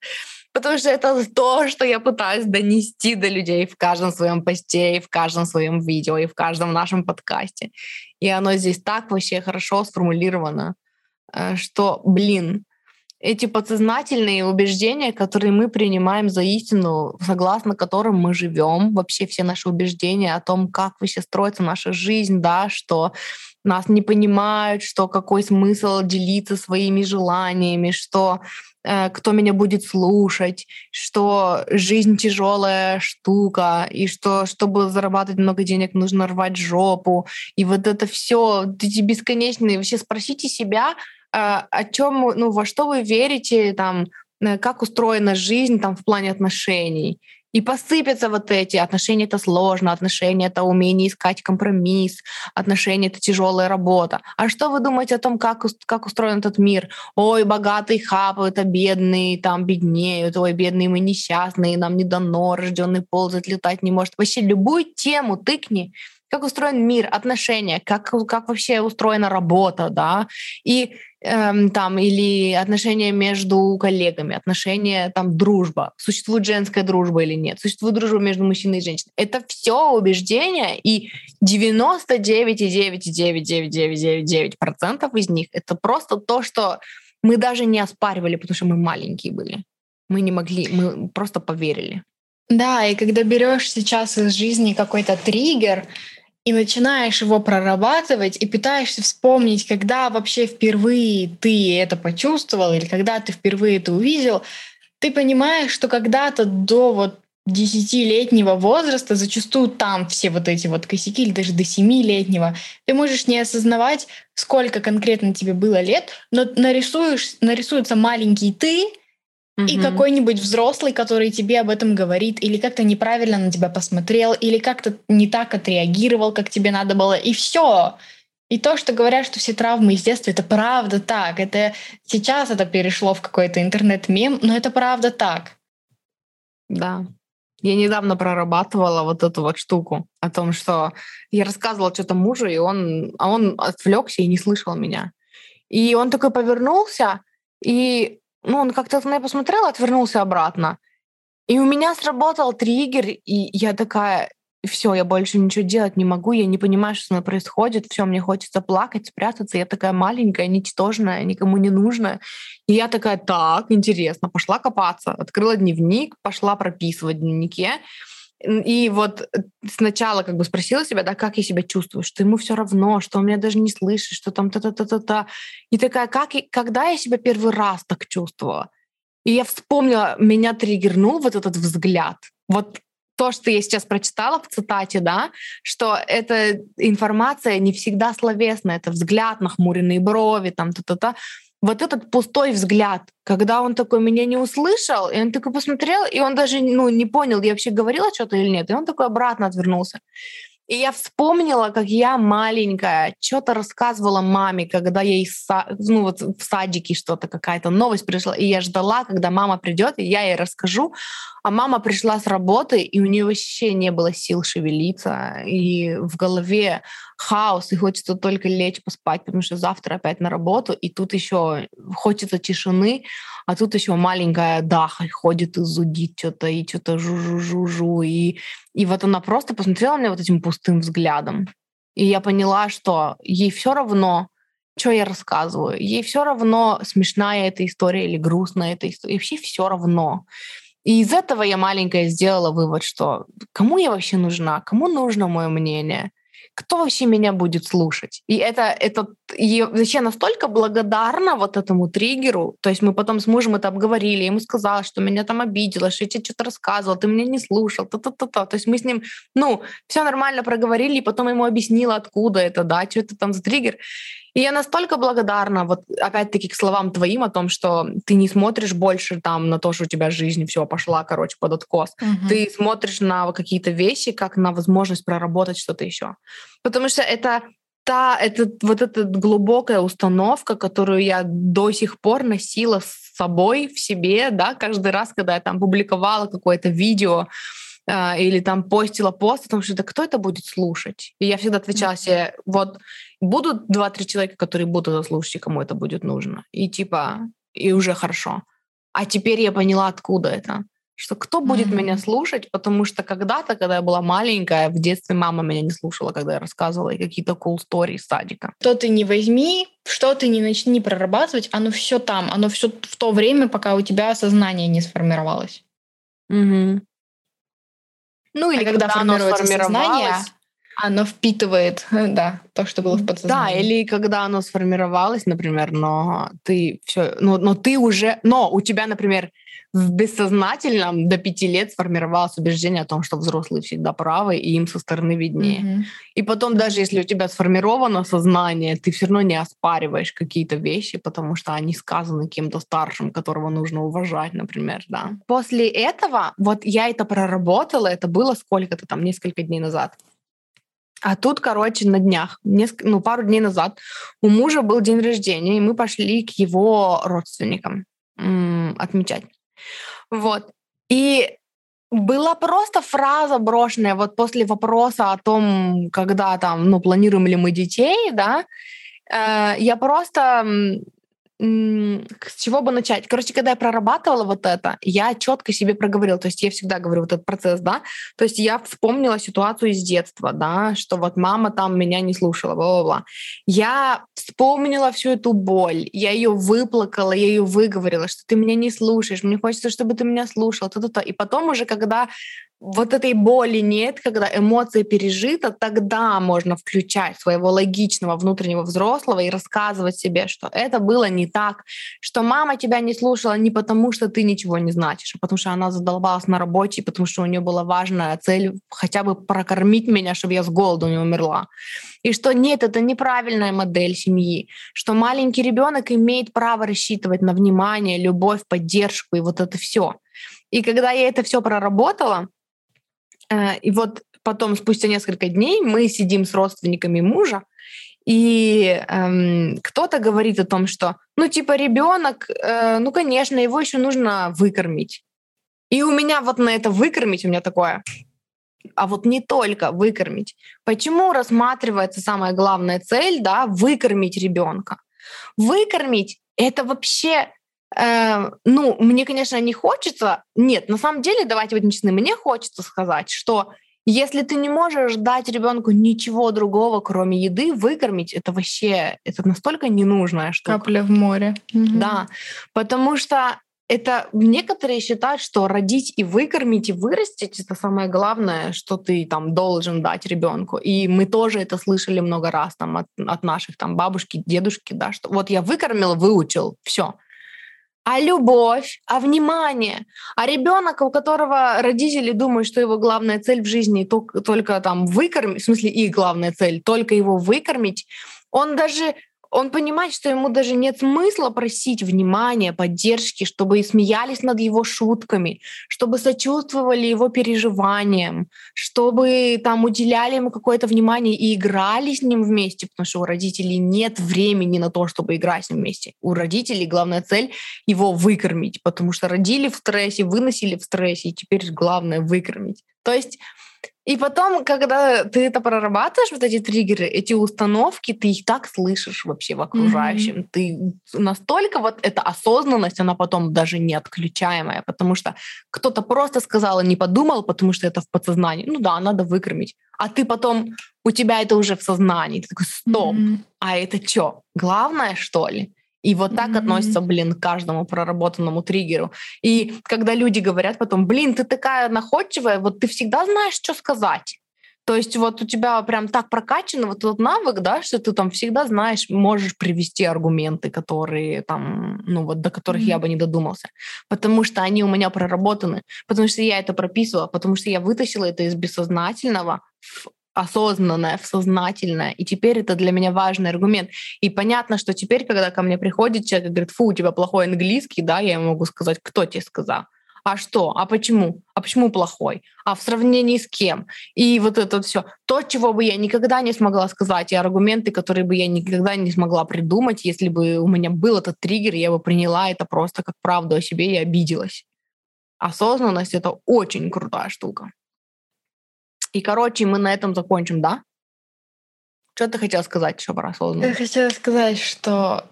Потому что это то, что я пытаюсь донести до людей в каждом своем посте, и в каждом своем видео, и в каждом нашем подкасте. И оно здесь так вообще хорошо сформулировано, э, что, блин, эти подсознательные убеждения, которые мы принимаем за истину, согласно которым мы живем, вообще все наши убеждения о том, как вообще строится наша жизнь, да, что нас не понимают, что какой смысл делиться своими желаниями, что кто меня будет слушать, что жизнь тяжелая штука, и что чтобы зарабатывать много денег, нужно рвать жопу. И вот это все, эти бесконечные, вообще спросите себя, а, о чем, ну, во что вы верите, там, э, как устроена жизнь там в плане отношений. И посыпятся вот эти отношения это сложно, отношения это умение искать компромисс, отношения это тяжелая работа. А что вы думаете о том, как, как устроен этот мир? Ой, богатые хапают, а бедные там беднеют, ой, бедные мы несчастные, нам не дано, рожденный ползать, летать не может. Вообще любую тему тыкни, как устроен мир, отношения, как, как вообще устроена работа, да, и эм, там, или отношения между коллегами, отношения, там, дружба, существует женская дружба или нет, существует дружба между мужчиной и женщиной. Это все убеждения, и 99,9999999% из них это просто то, что мы даже не оспаривали, потому что мы маленькие были. Мы не могли, мы просто поверили. Да, и когда берешь сейчас из жизни какой-то триггер и начинаешь его прорабатывать и пытаешься вспомнить, когда вообще впервые ты это почувствовал или когда ты впервые это увидел, ты понимаешь, что когда-то до вот десятилетнего возраста, зачастую там все вот эти вот косяки, или даже до семилетнего, ты можешь не осознавать, сколько конкретно тебе было лет, но нарисуешь, нарисуется маленький ты, mm И какой-нибудь взрослый, который тебе об этом говорит, или как-то неправильно на тебя посмотрел, или как-то не так отреагировал, как тебе надо было, и все. И то, что говорят, что все травмы из детства, это правда так. Это сейчас это перешло в какой-то интернет-мем, но это правда так. Да. Я недавно прорабатывала вот эту вот штуку о том, что я рассказывала что-то мужу, и он, а он отвлекся и не слышал меня. И он такой повернулся, и ну, он как-то на меня посмотрел, отвернулся обратно. И у меня сработал триггер, и я такая, все, я больше ничего делать не могу, я не понимаю, что со мной происходит, все, мне хочется плакать, спрятаться, я такая маленькая, ничтожная, никому не нужная. И я такая, так, интересно, пошла копаться, открыла дневник, пошла прописывать в дневнике, и вот э, сначала как бы спросила себя, да, как я себя чувствую, что ему все равно, что он меня даже не слышит, что там та-та-та-та-та. И такая, как, когда я себя первый раз так чувствовала? И я вспомнила, меня триггернул вот этот взгляд. Вот то, что я сейчас прочитала в цитате, да, что эта информация не всегда словесная, это взгляд, нахмуренные брови, там, та-та-та вот этот пустой взгляд, когда он такой меня не услышал, и он такой посмотрел, и он даже ну, не понял, я вообще говорила что-то или нет, и он такой обратно отвернулся. И я вспомнила, как я маленькая что-то рассказывала маме, когда ей ну, вот в садике что-то, какая-то новость пришла, и я ждала, когда мама придет, и я ей расскажу, а мама пришла с работы, и у нее вообще не было сил шевелиться, и в голове хаос, и хочется только лечь поспать, потому что завтра опять на работу, и тут еще хочется тишины, а тут еще маленькая Даха ходит и зудит что-то, и что-то жу-жу-жу-жу, и, и вот она просто посмотрела на меня вот этим пустым взглядом, и я поняла, что ей все равно, что я рассказываю. Ей все равно, смешная эта история или грустная эта история. И вообще все равно. И из этого я маленькая сделала вывод, что кому я вообще нужна, кому нужно мое мнение, кто вообще меня будет слушать. И это, это и вообще настолько благодарна вот этому триггеру. То есть мы потом с мужем это обговорили, я ему сказала, что меня там обидело, что я тебе что-то рассказывал, ты меня не слушал, та-та-та-та. То есть мы с ним, ну, все нормально проговорили, и потом ему объяснила, откуда это, да, что это там за триггер. И я настолько благодарна, вот опять-таки к словам твоим о том, что ты не смотришь больше там на то, что у тебя жизнь все пошла, короче, под откос. Угу. Ты смотришь на какие-то вещи, как на возможность проработать что-то еще. Потому что это та, это вот эта глубокая установка, которую я до сих пор носила с собой в себе, да, каждый раз, когда я там публиковала какое-то видео, а, или там постила пост, потому что да кто это будет слушать? И я всегда отвечала себе, вот будут два-три человека, которые будут это слушать, и кому это будет нужно. И типа, и уже хорошо. А теперь я поняла, откуда это. Что кто будет mm-hmm. меня слушать, потому что когда-то, когда я была маленькая, в детстве мама меня не слушала, когда я рассказывала какие-то cool story из садика. Что ты не возьми, что ты не начни прорабатывать, оно все там, оно все в то время, пока у тебя сознание не сформировалось. Mm-hmm. Ну или а когда, когда формируется сознание, оно впитывает, да, то, что было в подсознании. Да, или когда оно сформировалось, например, но ты все, но, но ты уже, но у тебя, например, в бессознательном до пяти лет сформировалось убеждение о том, что взрослые всегда правы, и им со стороны виднее. Mm-hmm. И потом, даже если у тебя сформировано сознание, ты все равно не оспариваешь какие-то вещи, потому что они сказаны кем-то старшим, которого нужно уважать, например, да. После этого, вот я это проработала, это было сколько-то там, несколько дней назад. А тут, короче, на днях, несколько, ну, пару дней назад у мужа был день рождения, и мы пошли к его родственникам отмечать. Вот. И Была просто фраза брошенная вот после вопроса о том, когда там, ну, планируем ли мы детей, да, э, я просто с чего бы начать? Короче, когда я прорабатывала вот это, я четко себе проговорила, то есть я всегда говорю вот этот процесс, да, то есть я вспомнила ситуацию из детства, да, что вот мама там меня не слушала, бла-бла-бла. Я вспомнила всю эту боль, я ее выплакала, я ее выговорила, что ты меня не слушаешь, мне хочется, чтобы ты меня слушал, то-то-то. И потом уже, когда вот этой боли нет, когда эмоция пережита, тогда можно включать своего логичного внутреннего взрослого и рассказывать себе, что это было не так, что мама тебя не слушала не потому, что ты ничего не значишь, а потому что она задолбалась на работе, потому что у нее была важная цель хотя бы прокормить меня, чтобы я с голоду не умерла. И что нет, это неправильная модель семьи, что маленький ребенок имеет право рассчитывать на внимание, любовь, поддержку и вот это все. И когда я это все проработала, и вот потом, спустя несколько дней, мы сидим с родственниками мужа, и эм, кто-то говорит о том, что, ну, типа, ребенок, э, ну, конечно, его еще нужно выкормить. И у меня вот на это выкормить, у меня такое, а вот не только выкормить. Почему рассматривается самая главная цель, да, выкормить ребенка? Выкормить это вообще Э, ну, мне, конечно, не хочется. Нет, на самом деле, давайте будем честны, мне хочется сказать, что если ты не можешь дать ребенку ничего другого, кроме еды, выкормить, это вообще это настолько ненужная штука. Капля в море. Да, потому что это некоторые считают, что родить и выкормить и вырастить это самое главное, что ты там должен дать ребенку. И мы тоже это слышали много раз там от, от наших там бабушки, дедушки, да, что вот я выкормил, выучил, все а любовь, а внимание. А ребенок, у которого родители думают, что его главная цель в жизни только, только там выкормить, в смысле их главная цель, только его выкормить, он даже он понимает, что ему даже нет смысла просить внимания, поддержки, чтобы и смеялись над его шутками, чтобы сочувствовали его переживаниям, чтобы там уделяли ему какое-то внимание и играли с ним вместе, потому что у родителей нет времени на то, чтобы играть с ним вместе. У родителей главная цель — его выкормить, потому что родили в стрессе, выносили в стрессе, и теперь главное — выкормить. То есть и потом, когда ты это прорабатываешь, вот эти триггеры, эти установки, ты их так слышишь вообще в окружающем. Mm-hmm. Ты настолько вот эта осознанность, она потом даже не отключаемая, потому что кто-то просто сказал и не подумал, потому что это в подсознании. Ну да, надо выкормить. А ты потом, у тебя это уже в сознании. Ты такой, стоп, mm-hmm. а это что, главное, что ли? И вот так mm-hmm. относится, блин, к каждому проработанному триггеру. И когда люди говорят потом, блин, ты такая находчивая, вот ты всегда знаешь, что сказать. То есть вот у тебя прям так прокачан вот этот навык, да, что ты там всегда знаешь, можешь привести аргументы, которые там, ну вот до которых mm-hmm. я бы не додумался, потому что они у меня проработаны, потому что я это прописывала, потому что я вытащила это из бессознательного в осознанное, сознательное. И теперь это для меня важный аргумент. И понятно, что теперь, когда ко мне приходит человек и говорит, фу, у тебя плохой английский, да, я ему могу сказать, кто тебе сказал? А что? А почему? А почему плохой? А в сравнении с кем? И вот это все. То, чего бы я никогда не смогла сказать, и аргументы, которые бы я никогда не смогла придумать, если бы у меня был этот триггер, я бы приняла это просто как правду о себе и обиделась. Осознанность — это очень крутая штука. И, короче, мы на этом закончим, да? Что ты хотела сказать еще осознанность? Я хотела сказать, что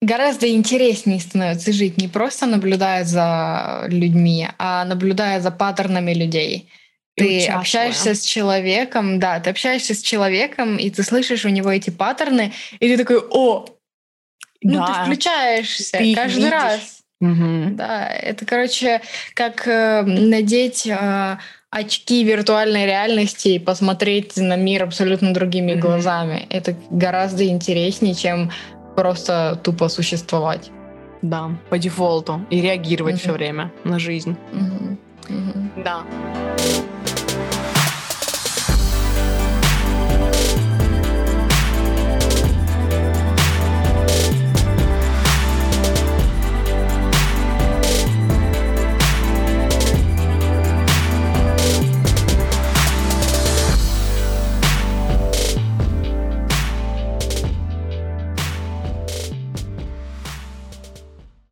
гораздо интереснее становится жить не просто наблюдая за людьми, а наблюдая за паттернами людей. И ты участвуя. общаешься с человеком, да, ты общаешься с человеком, и ты слышишь у него эти паттерны, и ты такой, о, ну да. ты включаешься ты каждый видишь. раз. Угу. Да, это, короче, как э, надеть э, очки виртуальной реальности и посмотреть на мир абсолютно другими mm-hmm. глазами. Это гораздо интереснее, чем просто тупо существовать. Да, по дефолту. И реагировать mm-hmm. все время на жизнь. Mm-hmm. Mm-hmm. Да.